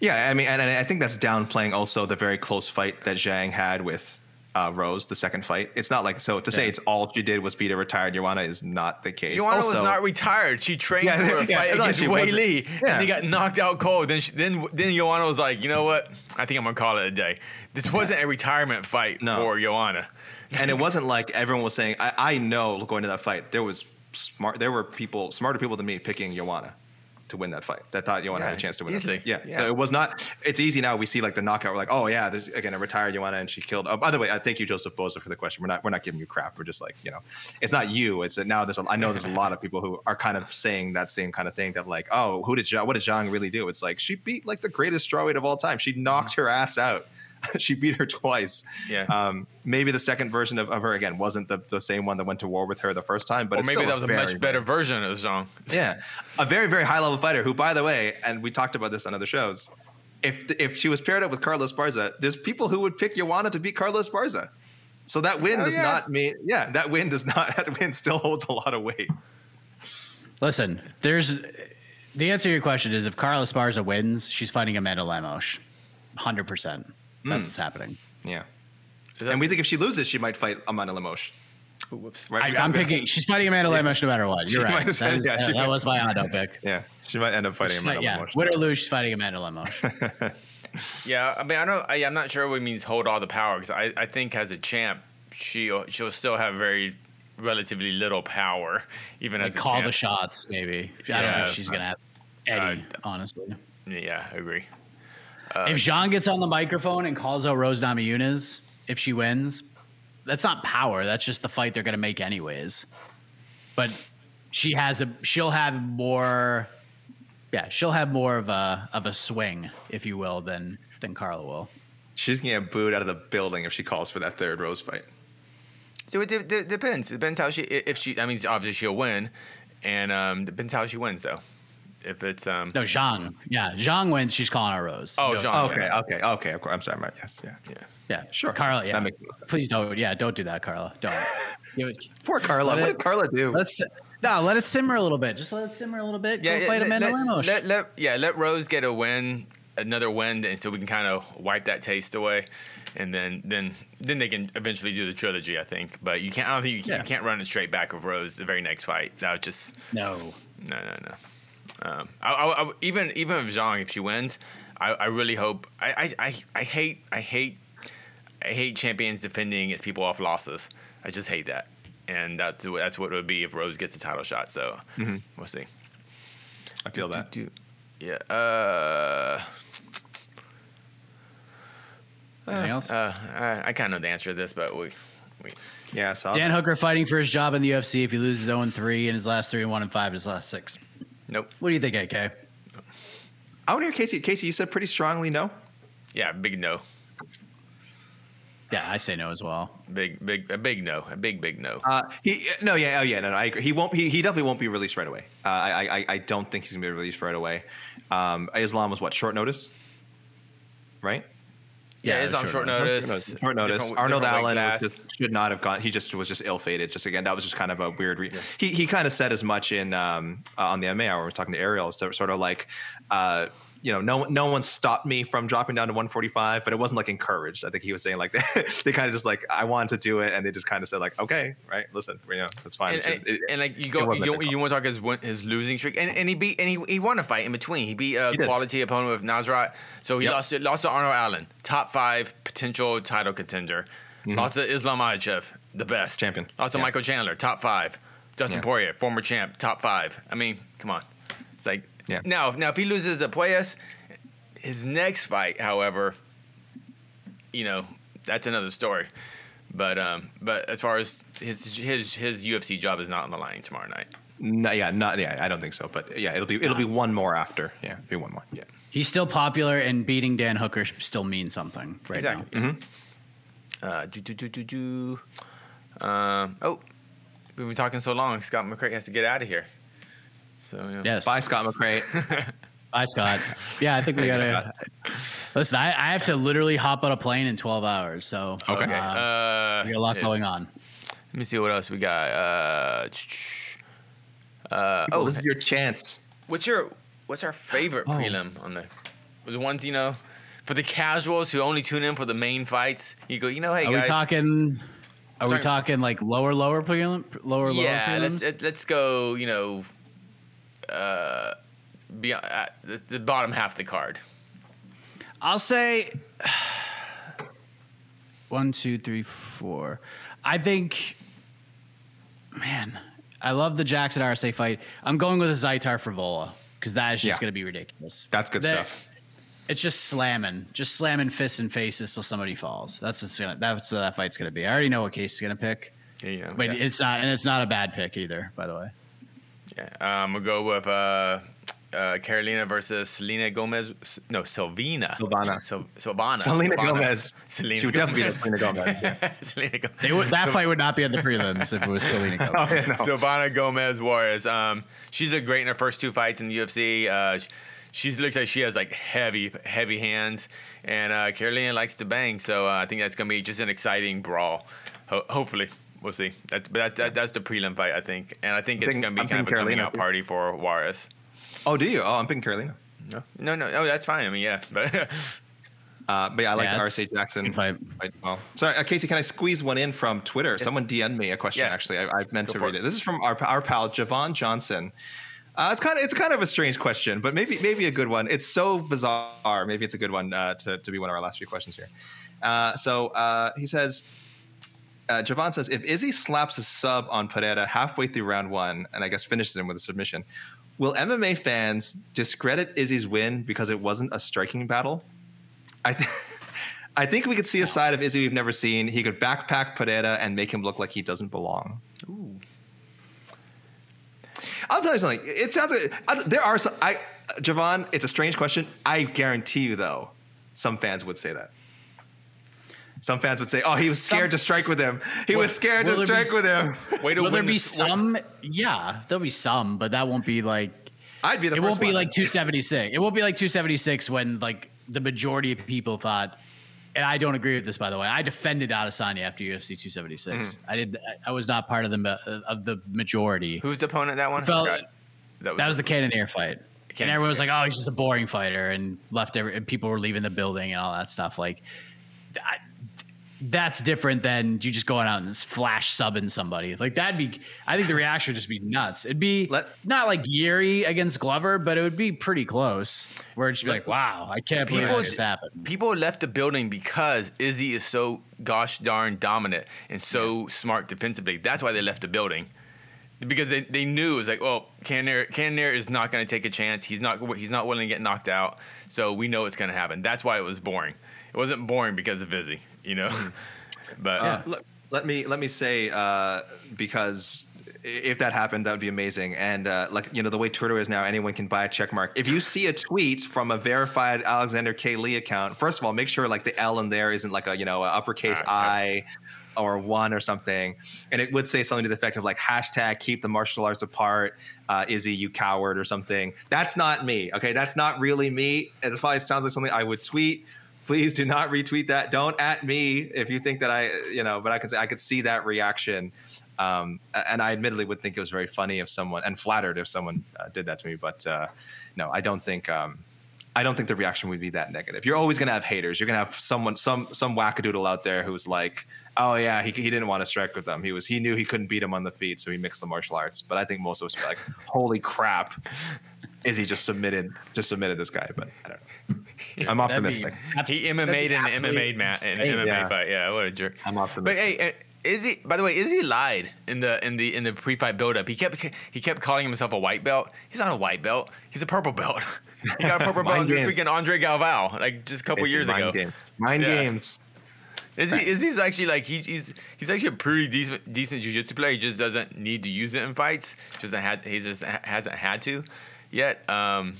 Yeah, I mean, and, and I think that's downplaying also the very close fight that Zhang had with uh, Rose, the second fight. It's not like so to say Yeah. it's all she did was beat a retired Joanna is not the case. Joanna also, was not retired. She trained Yeah, for a yeah, fight against Wei Yeah. and they got knocked out cold. Then, she, then, then Joanna was like, you know what? I think I'm gonna call it a day. This wasn't a retirement fight No. for Joanna. and it wasn't like everyone was saying. I, I know going to that fight, there was smart. There were people, smarter people than me, picking Joanna to win that fight. That thought Joanna had Yeah, a chance to win. easily. Yeah. Yeah. So it was not. It's easy now. We see like the knockout. We're like, oh yeah, there's again a retired Joanna, and she killed. Oh, by the way, I thank you, Joseph Boza, for the question. We're not we're not giving you crap. We're just like you know, it's not you. It's that now there's a, I know there's a lot of people who are kind of saying that same kind of thing. That like, oh, who did Zhang, what did Zhang really do? It's like she beat like the greatest strawweight of all time. She knocked her ass out. she beat her twice. Yeah. Um, maybe the second version of, of her again wasn't the, the same one that went to war with her the first time, but maybe that was a much better version of the song. yeah, a very very high level fighter who, by the way, and we talked about this on other shows. If if she was paired up with Carla Esparza, there's people who would pick Joanna to beat Carla Esparza. So that win does yeah. not mean yeah, that win does not that win still holds a lot of weight. Listen, there's the answer to your question is if Carla Esparza wins, she's fighting Amanda Lemos. 100%. Mm. That's hmm. what's happening. Yeah. And we think if she loses, she might fight Amanda Lemos. Whoops. Right, I, am picking. She's fighting Amanda yeah. No matter what. You're she right. That, is, yeah, that, that was my auto pick. Yeah, she might end up fighting Amanda fight, Yeah. Win or lose, she's fighting Amanda Lemos. yeah, I mean, I don't. I, am not sure what it means hold all the power because I, I think as a champ, she she'll still have very relatively little power, even like as call champ. the shots. Maybe I don't think she's gonna have any. Uh, honestly. Yeah, I agree if Zhang gets on the microphone and calls out Rose Namajunas, if she wins, that's not power. That's just the fight they're gonna make anyways. But she has a. She'll have more. Yeah, she'll have more of a of a swing, if you will, than than Carla will. She's gonna get booed out of the building if she calls for that third Rose fight. So it de- de- depends. It depends how she. If she, I mean, obviously she'll win, and um, depends how she wins though. If it's um, No, Zhang. Yeah, Zhang wins. She's calling out Rose. oh, No- Zhang, Okay, yeah. okay, okay. Of course, I'm sorry, Matt. Yes, yeah. yeah. Yeah, Sure. Carla. That Yeah, makes sense. please don't. Yeah, don't do that, Carla. Don't. Give it- Poor Carla. Let What it- did Carla do? Let's no, let it simmer a little bit. Just let it simmer a little bit. Go yeah, fight let, Amanda let, Lemos. let, let- yeah, let Rose get a win, another win, and so we can kind of wipe that taste away, and then then then they can eventually do the trilogy. I think, but you can't. I don't think you, can, Yeah. you can't run it straight back with Rose the very next fight. That would just no. no no no. Um, I, I, I, even even if Zhang, if she wins, I, I really hope. I, I, I, I hate I hate I hate champions defending against people off losses. I just hate that, and that's what- that's what it would be if Rose gets the title shot. So we'll see. I feel that. Do, yeah. Uh, Anything else? uh, I, I kind of know the answer to this, but we, we Yeah, so Dan Hooker fighting for his job in the UFC if he loses 0 3 in his last three and 1 and 5 in his last six. Nope. What do you think, AK? I want to hear Casey. Casey, you said pretty strongly no. Yeah, big no. Yeah, I say no as well. Big, big, a big no, a big, big no. Uh, he no, yeah, oh yeah, no, no, I agree. He won't. He, he definitely won't be released right away. Uh, I, I I don't think he's gonna be released right away. Um, Islam was what short notice, right? Yeah, yeah, it's on short short notice. notice. Short notice. Different- Arnold different Allen just, should not have gone. He just was just ill fated. Just again, that was just kind of a weird. Re- He he kind of said as much in um, uh, on the MA hour. We were talking to Ariel. So sort of like. Uh, you know, no no one stopped me from dropping down to 145, but it wasn't like encouraged. I think he was saying like they kind of just like I wanted to do it, and they just kind of said like, okay, right, listen, you know, that's fine. and, and, It- and, like you go, you, you want to talk his his losing streak, and, and he beat and he, he won a fight in between. He beat a He quality opponent with Nasrat, so he Yep. lost to, lost to Arnold Allen, top five potential title contender. Lost to Islam Makhachev, the best Mm-hmm. Champion. Lost to Yeah. Michael Chandler, top five. Dustin Yeah. Poirier, former champ, top five. I mean, come on, it's like Yeah. now now if he loses to Puelles, his next fight, however, you know that's another story. But um, but as far as his his his UFC job is not on the line tomorrow night. No, yeah, not yeah. I don't think so, but yeah, it'll be it'll be one more after. Yeah, be one more. Yeah. He's still popular, and beating Dan Hooker still means something right exactly. now. Uh, do do do do do. Um, oh, we've been talking so long. Scott McCray has to get out of here. So yeah. Yes. Bye, Scott McRae. Bye, Scott. Yeah, I think we gotta. Listen, I, I have to literally hop on a plane in 12 hours, so Okay. Okay. uh, Uh, we got a lot yeah. going on. Let me see what else we got. Uh, uh, oh, this is your chance. what's your what's our favorite Oh. prelim on the the ones you know for the casuals who only tune in for the main fights? You go, you know, hey Are guys. we talking? Are we talking like lower, lower prelim, lower, lower yeah, let's let's go. You know, uh, be at the, the bottom half of the card. I'll say one, two, three, four. I think, man, I love the Jackson Arce fight. I'm going with Azaitar Frevola because that is just Yeah. going to be ridiculous. That's good That- stuff. It's just slamming, just slamming fists and faces till somebody falls. That's what's gonna, that's what that fight's going to be. I already know what case he's going to pick, Yeah, you know, but yeah. it's not, and it's not a bad pick either. By the way, Yeah, um, we'll go with uh, uh, Carolina versus Selena Gomez. No, Silvina. Silvana. Sil- Silvana. Selena Silvana. Gomez. Selena She would definitely be Selena Gomez. Yeah. Selena Gomez. they would, that fight would not be at the prelims if it was Selena Gomez. Oh, yeah, no. Silvana Gomez Juarez. Um, she's a great in her first two fights in the UFC. Uh, she looks like she has like heavy, heavy hands, and uh, Carolina likes to bang. So uh, I think that's gonna be just an exciting brawl. Ho- hopefully, we'll see. That's but that, that, that's the prelim fight, I think, and I think I'm it's gonna be I'm kind of a thinking coming out too. party for Juarez. Oh, do you? Oh, I'm picking Carolina. No, no, no. Oh, that's fine. I mean, yeah, but Uh, but yeah, I like Yeah, the it's Arce Jackson good fight. fight well. Sorry, uh, Casey, can I squeeze one in from Twitter? Someone DM'd me a question. Yeah. Actually, I, I meant Go to read it. it. This is from our our pal Javon Johnson. Uh, it's kind of it's kind of a strange question, but maybe maybe a good one. It's so bizarre. Maybe it's a good one uh, to to be one of our last few questions here. Uh, so uh, he says. Uh, Javon says, if Izzy slaps a sub on Pereira halfway through round one, and I guess finishes him with a submission, will MMA fans discredit Izzy's win because it wasn't a striking battle? I, th- I think we could see a side of Izzy we've never seen. He could backpack Pereira and make him look like he doesn't belong. Ooh. I'll tell you something. It sounds like I- there are some. I, Javon, it's a strange question. I guarantee you, though, some fans would say that. Some fans would say, "Oh, he was scared to strike with him. He was scared to will there be strike with him." way to Will there be this- some? Yeah, there'll be some, but that won't be like I'd be the it first won't be one. like 276. It won't be like 276 when like the majority of people thought. And I don't agree with this, by the way. I defended Adesanya after UFC 276. Mm-hmm. I did. I- I was not part of the of the majority. Who's the opponent that one? I Felt- forgot. That was the Cannonier fight. And everyone was like, "Oh, he's just a boring fighter," and left. Every, and people were leaving the building and all that stuff. Like, I, that's different than you just going out and flash subbing somebody. Like that'd be. I think the reaction would just be nuts. It'd be Let- not like Jiri against Glover, but it would be pretty close. Where it'd just be like, "Wow, I can't believe People- that just happened." People left the building because Izzy is so gosh darn dominant and so smart defensively. That's why they left the building. Because they, they knew it was like, well, Cannonier is not going to take a chance. He's not he's not willing to get knocked out. So we know it's going to happen. That's why it was boring. It wasn't boring because of Izzy, you know. but Uh, let, let me let me say uh, because if that happened, that would be amazing. And uh, like you know, the way Twitter is now, anyone can buy a check mark. If you see a tweet from a verified Alexander K Lee account, first of all, make sure like the L in there isn't like a you know a uppercase I or one or something, and it would say something to the effect of like hashtag keep the martial arts apart, uh, Izzy you coward or something. That's not me. Okay, that's not really me. It probably sounds like something I would tweet. Please do not retweet that. Don't at me if you think that I, you know, but I could say I could see that reaction. Um, and I admittedly would think it was very funny if someone and flattered if someone uh, did that to me. But uh, no, I don't think um, I don't think the reaction would be that negative. You're always going to have haters. You're going to have someone, some some wackadoodle out there who's like, oh yeah, he, he didn't want to strike with them. He was he knew he couldn't beat him on the feet, so he mixed the martial arts. But I think most of us are like, holy crap, Izzy just submitted just submitted this guy? But I don't know. I'm optimistic. He MMA'd an MMA match, an MMA yeah. fight. Yeah, what a jerk. I'm optimistic. But hey, uh, Izzy. By the way, Izzy lied in the in the in the pre-fight buildup. He kept he kept calling himself a white belt. He's not a white belt. He's a purple belt. he got a purple belt Mind under games. freaking Andre Galvao like just a couple It's years mind ago. games. Mind Yeah. games. Izzy, Izzy's actually like he, he's he's actually a pretty decent decent jiu-jitsu player. He just doesn't need to use it in fights. Just hasn't had he just ha- hasn't had to yet. Um,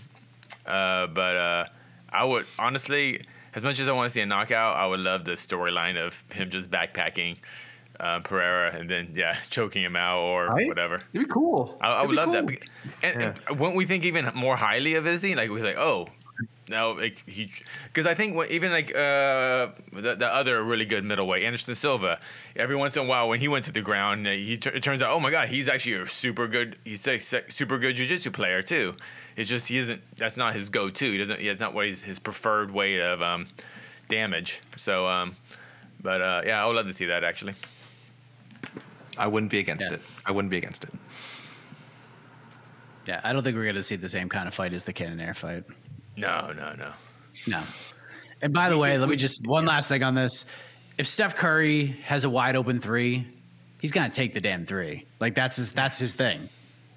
uh, but uh, I would honestly, as much as I want to see a knockout, I would love the storyline of him just backpacking uh, Pereira and then yeah choking him out or Right? whatever. It'd be cool. I, I It'd love that. cool. Bec- And, and wouldn't we think even more highly of Izzy? Like we like, oh, no, like he, because I think when, even like uh, the, the other really good middleweight, Anderson Silva, every once in a while when he went to the ground, uh, he t- it turns out, oh my god, he's actually a super good, he's a super good jujitsu player too. It's just he isn't. That's not his go-to. He doesn't. That's not what he's, his preferred way of um, damage. So, um, but uh, yeah, I would love to see that actually. I wouldn't be against Yeah. it. I wouldn't be against it. Yeah, I don't think we're going to see the same kind of fight as the Cannonier fight. No, no, no. No. And by the way, let me just one last thing on this. If Steph Curry has a wide open three, he's gonna take the damn three. Like that's his that's his thing.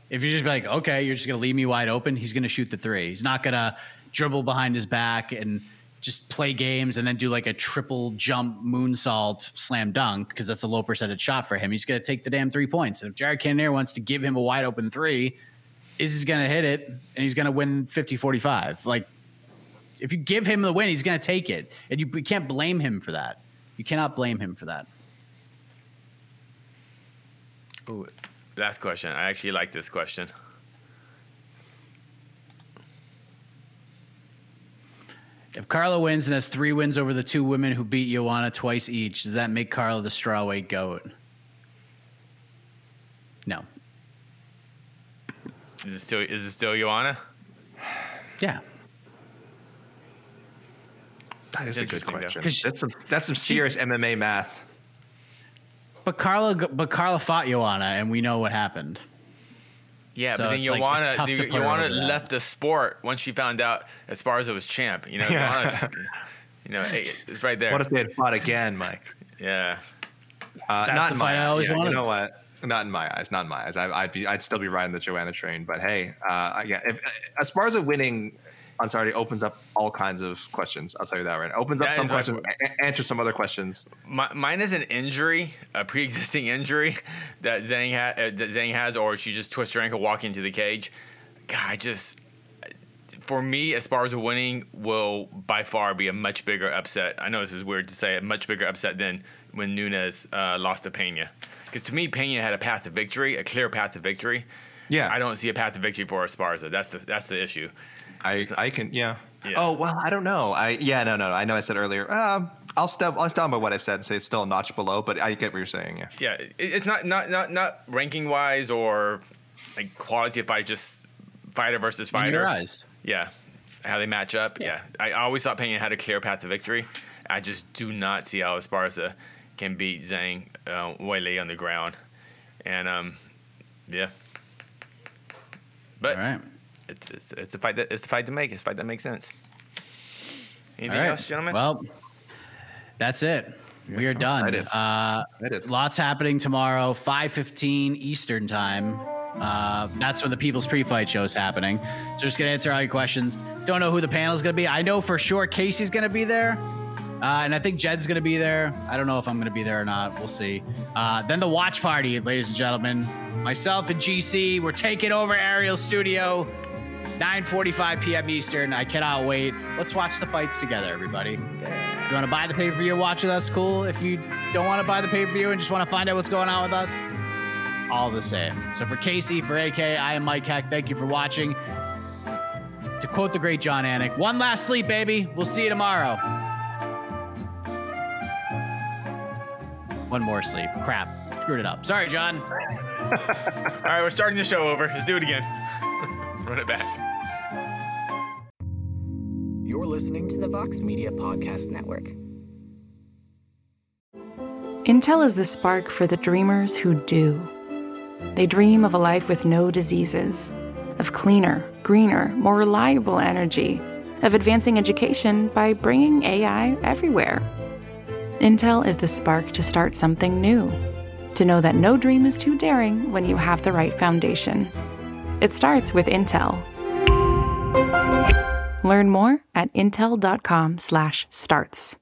If you just be like, okay, you're just gonna leave me wide open, he's gonna shoot the three. He's not gonna dribble behind his back and just play games and then do like a triple jump moonsault slam dunk because that's a low percentage shot for him. He's gonna take the damn three points. And if Jared Cannonier wants to give him a wide open three, Izzy's gonna hit it and he's gonna win 50-45. Like if you give him the win, he's going to take it, and you, you can't blame him for that. You cannot blame him for that. Ooh, last question. I actually like this question. If Carla wins and has three wins over the two women who beat Joanna twice each, does that make Carla the strawweight goat? No. Is it still is it still Joanna? Yeah. That is a good Interesting, though. question. 'Cause That's some that's some serious MMA math. But Carla, but Carla fought Joanna, and we know what happened. Yeah, So but then it's like- Joanna, it's tough to the- Joanna over that. left the sport once she found out Esparza was champ. You know, Yeah. Joanna's, you know, hey, it's right there. What if they had fought again, Mike? yeah, Uh, That's not the in fight my I eyes. always Yeah, wanted. You know what? Not in my eyes. Not in my eyes. I, I'd be. I'd still be riding the Joanna train. But hey, uh, yeah. If, as far as winning on Saturday opens up all kinds of questions. I'll tell you that right. Opens up some questions, a- answers some other questions. My, mine is an injury, a pre-existing injury that Zhang, ha- uh, that Zhang has, or she just twists her ankle walking into the cage. God, I just for me, Esparza winning will by far be a much bigger upset. I know this is weird to say, a much bigger upset than when Nunes uh, lost to Pena. Because to me, Pena had a path to victory, a clear path to victory. Yeah. I don't see a path to victory for Esparza. That's the that's the issue. I I can yeah. Yeah. Oh well, I don't know. I yeah no no. no. I know I said earlier. Um, I'll step I'll stand by what I said and say it's still a notch below, but I get what you're saying. Yeah. Yeah, it, it's not not not not ranking wise or like quality of fight, just fighter versus In fighter. your eyes. Yeah, how they match up. Yeah, I always thought Pena had a clear path to victory. I just do not see how Esparza can beat Zhang uh, Weili on the ground, and um, yeah. But All right. It's, it's it's a fight that it's a fight to make. It's a fight that makes sense. Anything All right. else, gentlemen? Well, that's it. We are done. excited. Uh, Excited. lots happening tomorrow, 5.15 Eastern time. Uh, that's when the People's Pre-Fight show is happening. So just going to answer all your questions. Don't know who the panel is going to be. I know for sure Casey's going to be there. Uh, and I think Jed's going to be there. I don't know if I'm going to be there or not. We'll see. Uh, then the watch party, ladies and gentlemen. Myself and GC, we're taking over Ariel Studio, 9:45 p.m. Eastern. I cannot wait. Let's watch the fights together, everybody. If you want to buy the pay-per-view, watch with us. Cool. If you don't want to buy the pay-per-view and just want to find out what's going on with us, all the same. So for Casey, for AK, I am Mike Heck. Thank you for watching. To quote the great Jon Anik, one last sleep, baby. We'll see you tomorrow. One more sleep. Crap. Screwed it up. Sorry, John. All right, we're starting the show over. Let's do it again. Run it back. You're listening to the Vox Media Podcast Network. Intel is the spark for the dreamers who do. They dream of a life with no diseases, of cleaner, greener, more reliable energy, of advancing education by bringing AI everywhere. Intel is the spark to start something new, to know that no dream is too daring when you have the right foundation. It starts with Intel. Learn more at intel.com/starts.